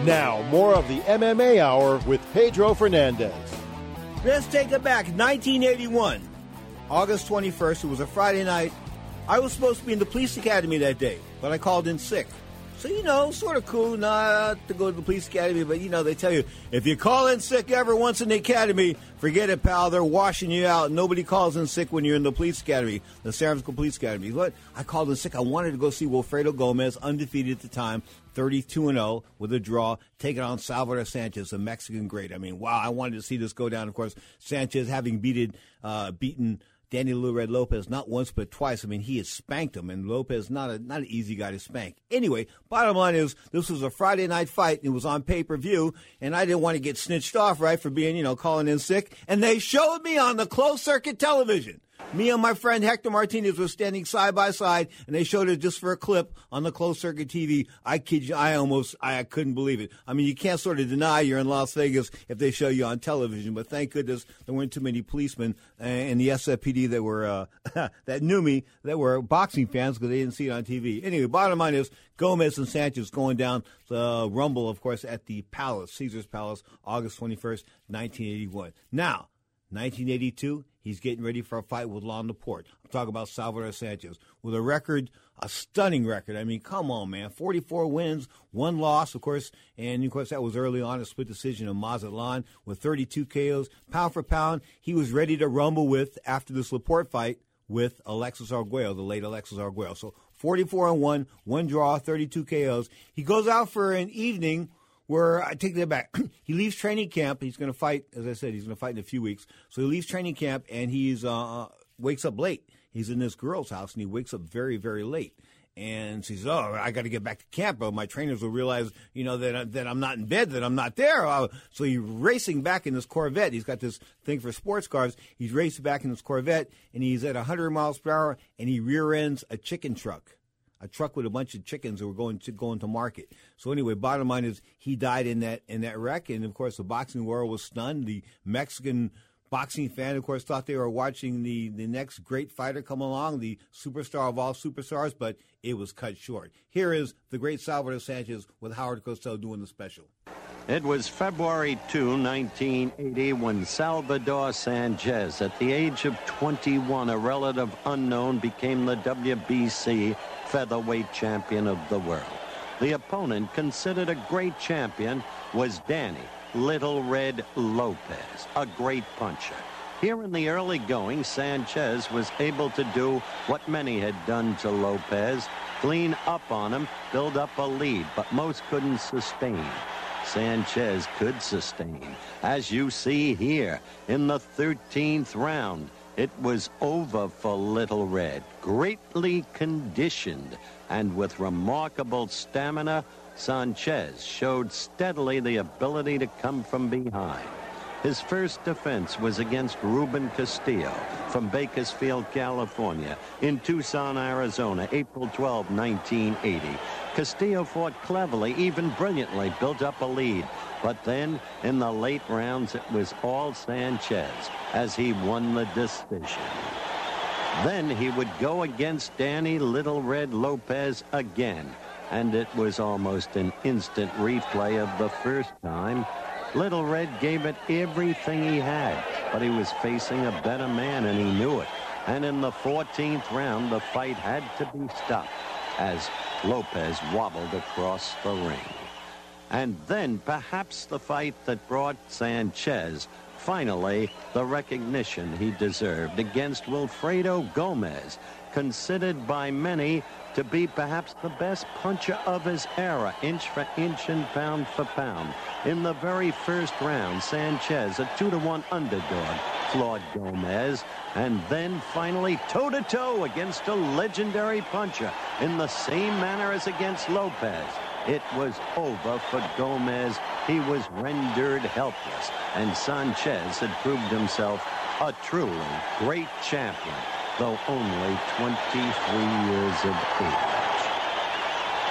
Now, more of the MMA Hour with Pedro Fernandez. Let's take it back. 1981. August 21st. It was a Friday night. I was supposed to be in the police academy that day, but I called in sick. So, you know, sort of cool not to go to the police academy, but, you know, they tell you if you call in sick ever once in the academy, forget it, pal. They're washing you out. Nobody calls in sick when you're in the police academy, the San Francisco Police Academy. What? I called in sick. I wanted to go see Wilfredo Gomez, undefeated at the time, 32 and 0 with a draw, taking on Salvador Sanchez, a Mexican great. I mean, wow, I wanted to see this go down. Of course, Sanchez having beaten, uh, beaten Danny Little Lopez not once but twice. I mean, he has spanked him, and Lopez not a not an easy guy to spank. Anyway, bottom line is this was a Friday night fight. It was on pay per view, and I didn't want to get snitched off right for being you know calling in sick, and they showed me on the closed circuit television. Me and my friend Hector Martinez were standing side by side, and they showed it just for a clip on the closed circuit TV. I kid you, I almost, I, I couldn't believe it. I mean, you can't sort of deny you're in Las Vegas if they show you on television, but thank goodness there weren't too many policemen uh, in the SFPD that were uh, that knew me that were boxing fans because they didn't see it on TV. Anyway, bottom line is Gomez and Sanchez going down the Rumble, of course, at the Palace, Caesar's Palace, August 21st, 1981. Now, 1982, he's getting ready for a fight with Juan Laporte. I'm talking about Salvador Sanchez with a record, a stunning record. I mean, come on, man. 44 wins, one loss, of course, and of course that was early on a split decision of Mazatlan with 32 KOs. Pound for pound, he was ready to rumble with after this Laporte fight with Alexis Arguello, the late Alexis Arguello. So 44 and 1, one draw, 32 KOs. He goes out for an evening where I take that back. he leaves training camp. He's going to fight, as I said, he's going to fight in a few weeks. So he leaves training camp and he's uh, wakes up late. He's in this girl's house and he wakes up very, very late. And she says, "Oh, I got to get back to camp. But my trainers will realize, you know, that I, that I'm not in bed, that I'm not there." Uh, so he's racing back in this Corvette. He's got this thing for sports cars. He's racing back in this Corvette, and he's at 100 miles per hour, and he rear ends a chicken truck a truck with a bunch of chickens that were going to going to market. So anyway, bottom line is he died in that in that wreck, and of course the boxing world was stunned. The Mexican boxing fan, of course, thought they were watching the the next great fighter come along, the superstar of all superstars, but it was cut short. Here is the great Salvador Sanchez with Howard Cosell doing the special. It was February 2, 1980, when Salvador Sanchez, at the age of 21, a relative unknown, became the WBC featherweight champion of the world. The opponent, considered a great champion, was Danny Little Red Lopez, a great puncher. Here in the early going, Sanchez was able to do what many had done to Lopez, clean up on him, build up a lead, but most couldn't sustain. Sanchez could sustain, as you see here in the 13th round. It was over for Little Red, greatly conditioned, and with remarkable stamina, Sanchez showed steadily the ability to come from behind. His first defense was against Ruben Castillo from Bakersfield, California, in Tucson, Arizona, April 12, 1980. Castillo fought cleverly, even brilliantly, built up a lead. But then, in the late rounds, it was all Sanchez as he won the decision. Then he would go against Danny Little Red Lopez again. And it was almost an instant replay of the first time. Little Red gave it everything he had, but he was facing a better man, and he knew it. And in the 14th round, the fight had to be stopped as Lopez wobbled across the ring. And then perhaps the fight that brought Sanchez finally the recognition he deserved against Wilfredo Gomez, considered by many to be perhaps the best puncher of his era, inch for inch and pound for pound. In the very first round, Sanchez, a two-to-one underdog, flawed Gomez, and then finally toe-to-toe against a legendary puncher in the same manner as against Lopez. It was over for Gomez. He was rendered helpless, and Sanchez had proved himself a truly great champion, though only 23 years of age.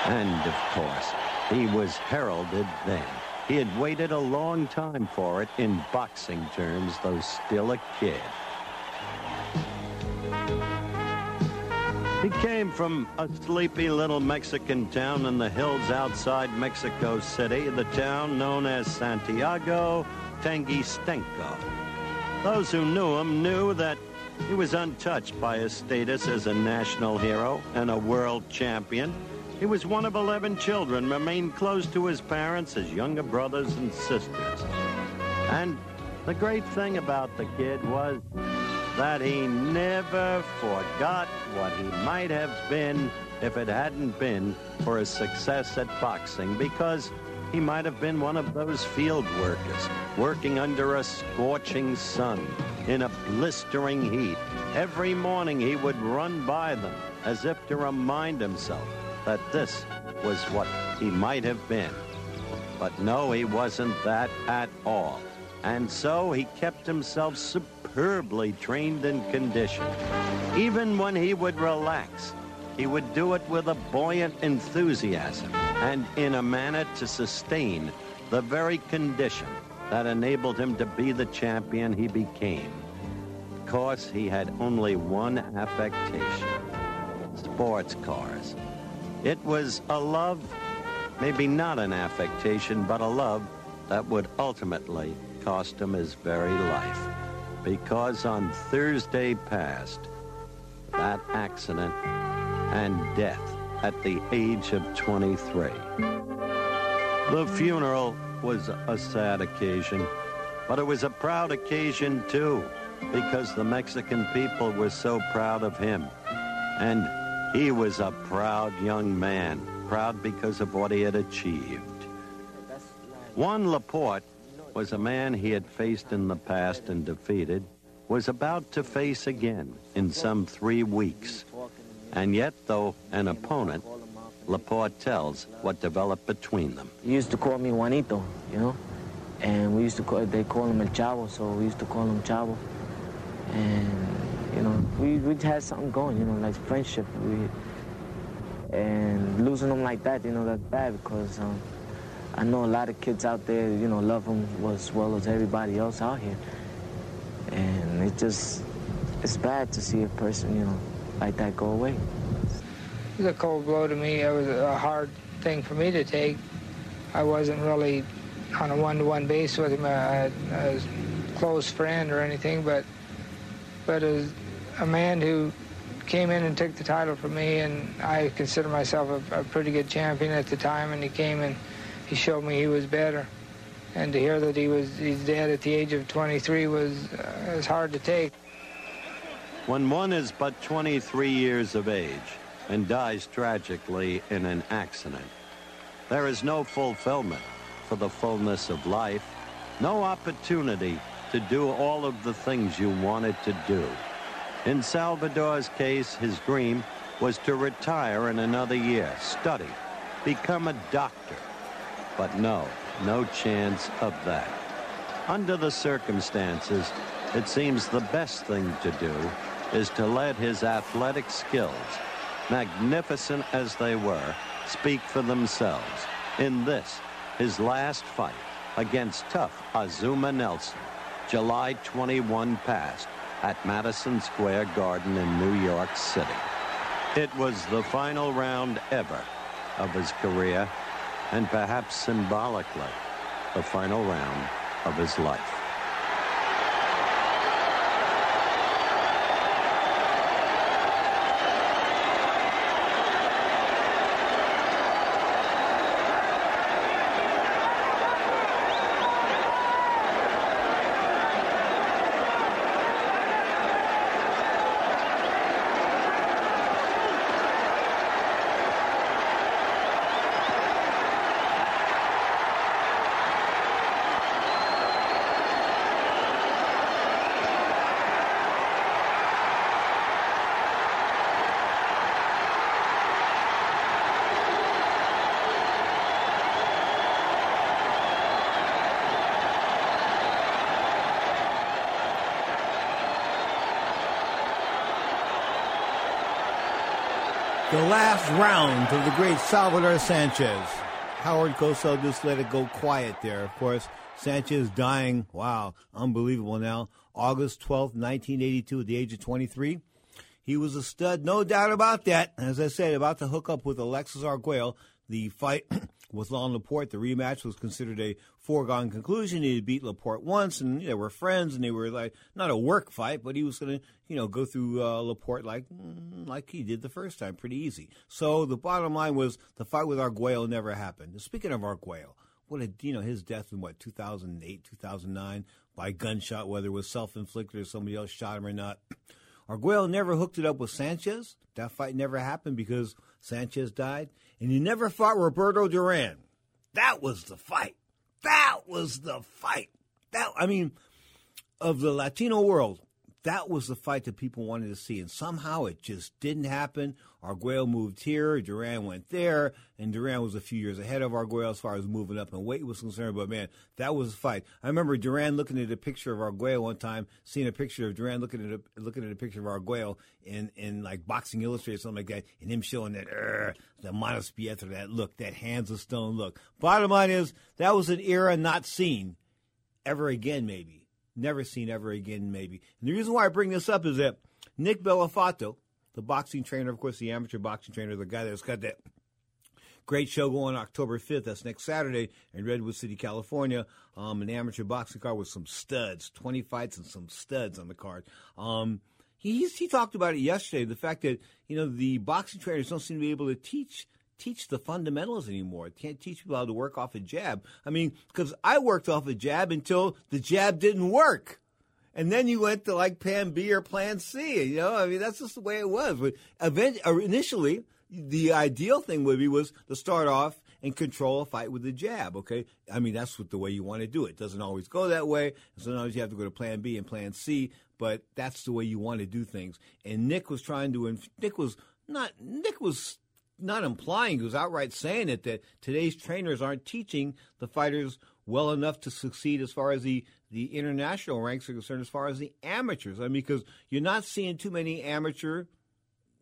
And, of course, he was heralded then. He had waited a long time for it in boxing terms, though still a kid. He came from a sleepy little Mexican town in the hills outside Mexico City, the town known as Santiago Tianguistenco. Those who knew him knew that he was untouched by his status as a national hero and a world champion. He was one of 11 children, remained close to his parents, his younger brothers and sisters. And the great thing about the kid was that he never forgot what he might have been if it hadn't been for his success at boxing because he might have been one of those field workers working under a scorching sun in a blistering heat. Every morning he would run by them as if to remind himself that this was what he might have been. But no, he wasn't that at all. And so he kept himself superbly trained and conditioned. Even when he would relax, he would do it with a buoyant enthusiasm and in a manner to sustain the very condition that enabled him to be the champion he became. Of course, he had only one affectation sports cars. It was a love, maybe not an affectation, but a love that would ultimately cost him his very life. Because on Thursday past, that accident and death at the age of 23. The funeral was a sad occasion, but it was a proud occasion too, because the Mexican people were so proud of him. And he was a proud young man, proud because of what he had achieved. Juan Laporte was a man he had faced in the past and defeated, was about to face again in some three weeks. And yet, though an opponent, Laporte tells what developed between them. He used to call me Juanito, you know, and we used to call, they call him El Chavo, so we used to call him Chavo. And, you know, we, we had something going, you know, like friendship. We, and losing him like that, you know, that's bad because um, I know a lot of kids out there, you know, love him as well as everybody else out here. And it just, it's bad to see a person, you know, like that go away. It was a cold blow to me. It was a hard thing for me to take. I wasn't really on a one-to-one base with him, a, a close friend or anything, but but as a man who came in and took the title from me, and I consider myself a, a pretty good champion at the time, and he came and he showed me he was better. And to hear that he was he's dead at the age of 23 was uh, was hard to take. When one is but 23 years of age and dies tragically in an accident, there is no fulfillment for the fullness of life, no opportunity to do all of the things you wanted to do. In Salvador's case, his dream was to retire in another year, study, become a doctor. But no, no chance of that. Under the circumstances, it seems the best thing to do is to let his athletic skills, magnificent as they were, speak for themselves in this, his last fight against tough Azumah Nelson, July 21 past at Madison Square Garden in New York City. It was the final round ever of his career and perhaps symbolically the final round of his life. Last round of the great Salvador Sanchez. Howard Cosell just let it go quiet there. Of course, Sanchez dying. Wow, unbelievable now. August 12th, 1982, at the age of 23. He was a stud, no doubt about that. As I said, about to hook up with Alexis Arguello. The fight with Juan Laporte, the rematch was considered a foregone conclusion. He had beat Laporte once, and they were friends, and they were like not a work fight, but he was going to, you know, go through uh, Laporte like mm, like he did the first time, pretty easy. So the bottom line was the fight with Arguello never happened. Speaking of Arguello, what a you know his death in what 2008, 2009 by gunshot, whether it was self inflicted or somebody else shot him or not. Arguello never hooked it up with Sanchez. That fight never happened because Sanchez died. And he never fought Roberto Duran. That was the fight. That was the fight. That I mean, of the Latino world, that was the fight that people wanted to see. And somehow it just didn't happen. Arguello moved here, Duran went there, and Duran was a few years ahead of Arguello as far as moving up and weight was concerned. But man, that was a fight. I remember Duran looking at a picture of Arguello one time, seeing a picture of Duran looking at a, looking at a picture of Arguello in, in like Boxing Illustrated or something like that, and him showing that uh, the Manos Pietro, that look, that hands of stone look. Bottom line is that was an era not seen ever again, maybe never seen ever again, maybe. And the reason why I bring this up is that Nick Bellafato, the boxing trainer, of course, the amateur boxing trainer, the guy that's got that great show going October 5th. That's next Saturday in Redwood City, California. Um, an amateur boxing card with some studs, 20 fights and some studs on the card. Um, he, he talked about it yesterday, the fact that, you know, the boxing trainers don't seem to be able to teach teach the fundamentals anymore. Can't teach people how to work off a jab. I mean, because I worked off a jab until the jab didn't work. And then you went to like plan B or plan C. You know, I mean, that's just the way it was. But event, uh, initially, the ideal thing would be was to start off and control a fight with the jab. Okay, I mean that's what the way you want to do it. it doesn't always go that way. Sometimes you have to go to Plan B and Plan C, but that's the way you want to do things. And Nick was trying to. Nick was not. Nick was not implying, he was outright saying it, that today's trainers aren't teaching the fighters well enough to succeed as far as the, the international ranks are concerned, as far as the amateurs. I mean, because you're not seeing too many amateur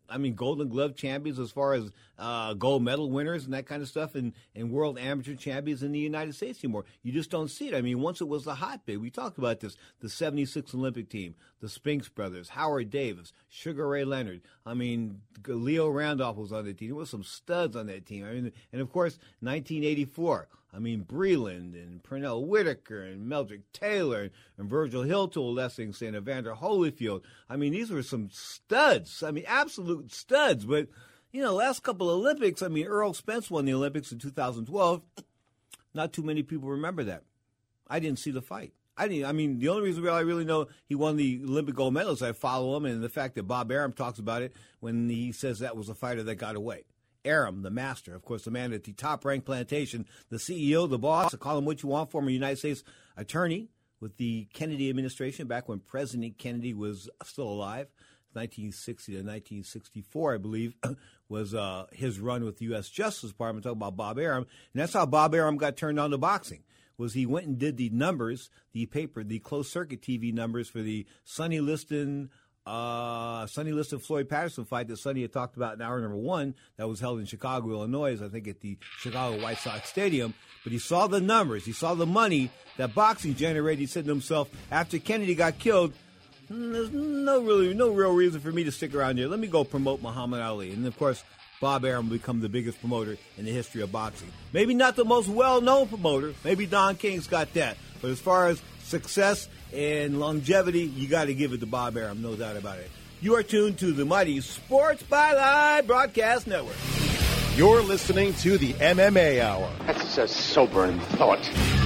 I mean, Golden Glove champions as far as uh, gold medal winners and that kind of stuff, and, and world amateur champions in the United States anymore. You just don't see it. I mean, once it was the hotbed. We talked about this the 76 Olympic team, the Spinks brothers, Howard Davis, Sugar Ray Leonard. I mean, Leo Randolph was on the team. There was some studs on that team. I mean, and of course, 1984. I mean, Breland and Pernell Whitaker and Meldrick Taylor and, and Virgil Hill to a lesser extent, Evander Holyfield. I mean, these were some studs. I mean, absolute studs. But, you know, last couple of Olympics, I mean, Errol Spence won the Olympics in 2012. Not too many people remember that. I didn't see the fight. I didn't. I mean, the only reason I really know he won the Olympic gold medal is I follow him, and the fact that Bob Arum talks about it when he says that was a fighter that got away. Arum, the master, of course, the man at the top ranked plantation, the CEO, the boss, call him what you want, former United States attorney with the Kennedy administration back when President Kennedy was still alive. 1960 to 1964, I believe, was uh, his run with the U.S. Justice Department. Talking about Bob Arum, and that's how Bob Arum got turned on to boxing. Was he went and did the numbers, the paper, the closed circuit TV numbers for the Sonny Liston, uh, Sonny Liston Floyd Patterson fight that Sonny had talked about in hour number one that was held in Chicago, Illinois, I think at the Chicago White Sox Stadium. But he saw the numbers, he saw the money that boxing generated. He said to himself, after Kennedy got killed, hmm, there's no really no real reason for me to stick around here. Let me go promote Muhammad Ali. And of course, Bob Arum will become the biggest promoter in the history of boxing. Maybe not the most well known promoter. Maybe Don King's got that. But as far as success and longevity, you got to give it to Bob Arum, no doubt about it. You are tuned to the mighty Sports by Byline Broadcast Network. You're listening to the MMA Hour. That's a sobering thought.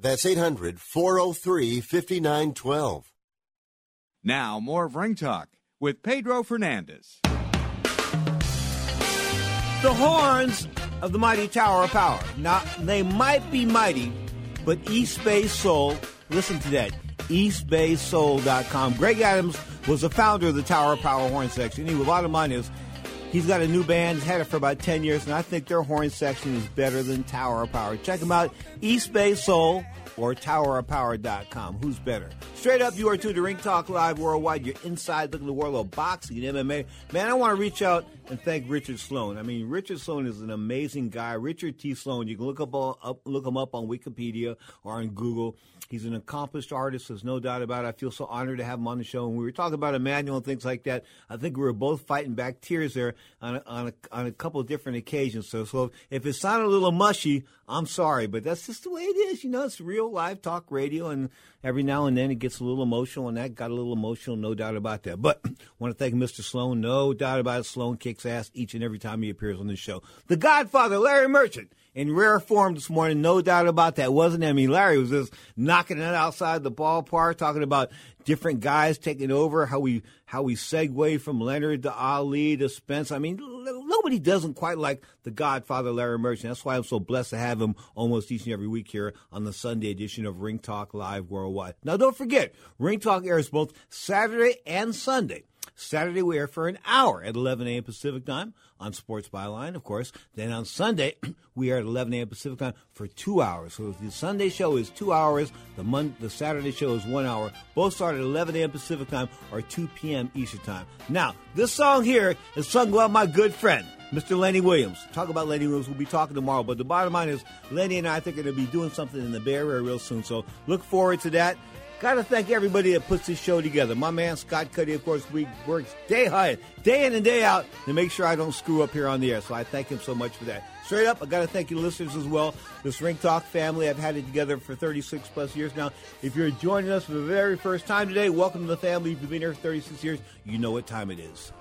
That's 800 403 5912. Now, more of Ring Talk with Pedro Fernandez. The horns of the mighty Tower of Power. Now, they might be mighty, but East Bay Soul, listen to that, eastbaysoul.com. Greg Adams was the founder of the Tower of Power horn section. He, the bottom line is, he's got a new band, he's had it for about 10 years, and I think their horn section is better than Tower of Power. Check them out, East Bay Soul or towerofpower.com. Who's better? Straight up, you are tuned to Ring Talk Live Worldwide. You're inside looking at the world of boxing and MMA. Man, I want to reach out and thank Richard Sloan. I mean, Richard Sloan is an amazing guy. Richard T. Sloan. You can look up, up look him up on Wikipedia or on Google. He's an accomplished artist. There's no doubt about it. I feel so honored to have him on the show. And we were talking about Emanuel and things like that. I think we were both fighting back tears there on a, on a, on a couple of different occasions. So, so if it sounded a little mushy, I'm sorry, but that's just the way it is. You know, it's real live talk radio, and every now and then it gets a little emotional, and that got a little emotional, no doubt about that. But I want to thank Mr. Sloan. No doubt about it. Sloan kicks ass each and every time he appears on the show. The Godfather, Larry Merchant in rare form this morning, no doubt about that. Wasn't I mean Larry was just knocking it outside the ballpark, talking about different guys taking over, how we how we segue from Leonard to Ali to Spence. I mean, nobody doesn't quite like the Godfather Larry Merchant. That's why I'm so blessed to have him almost each and every week here on the Sunday edition of Ring Talk Live Worldwide. Now, don't forget, Ring Talk airs both Saturday and Sunday. Saturday, we air for an hour at 11 a.m. Pacific time on Sports Byline, of course. Then on Sunday, we are at 11 a.m. Pacific time for two hours. So the Sunday show is two hours. The Mon- the Saturday show is one hour. Both start at 11 a.m. Pacific time or 2 p.m. Eastern time. Now, this song here is sung by my good friend, Mr. Lenny Williams. Talk about Lenny Williams. We'll be talking tomorrow. But the bottom line is, Lenny and I think are going to be doing something in the Bay Area real soon. So look forward to that. Got to thank everybody that puts this show together. My man Scott Cuddy, of course, we works day high, day in and day out to make sure I don't screw up here on the air. So I thank him so much for that. Straight up, I got to thank you, listeners, as well. This Ring Talk family, I've had it together for 36 plus years now. If you're joining us for the very first time today, welcome to the family. If you've been here for 36 years, you know what time it is.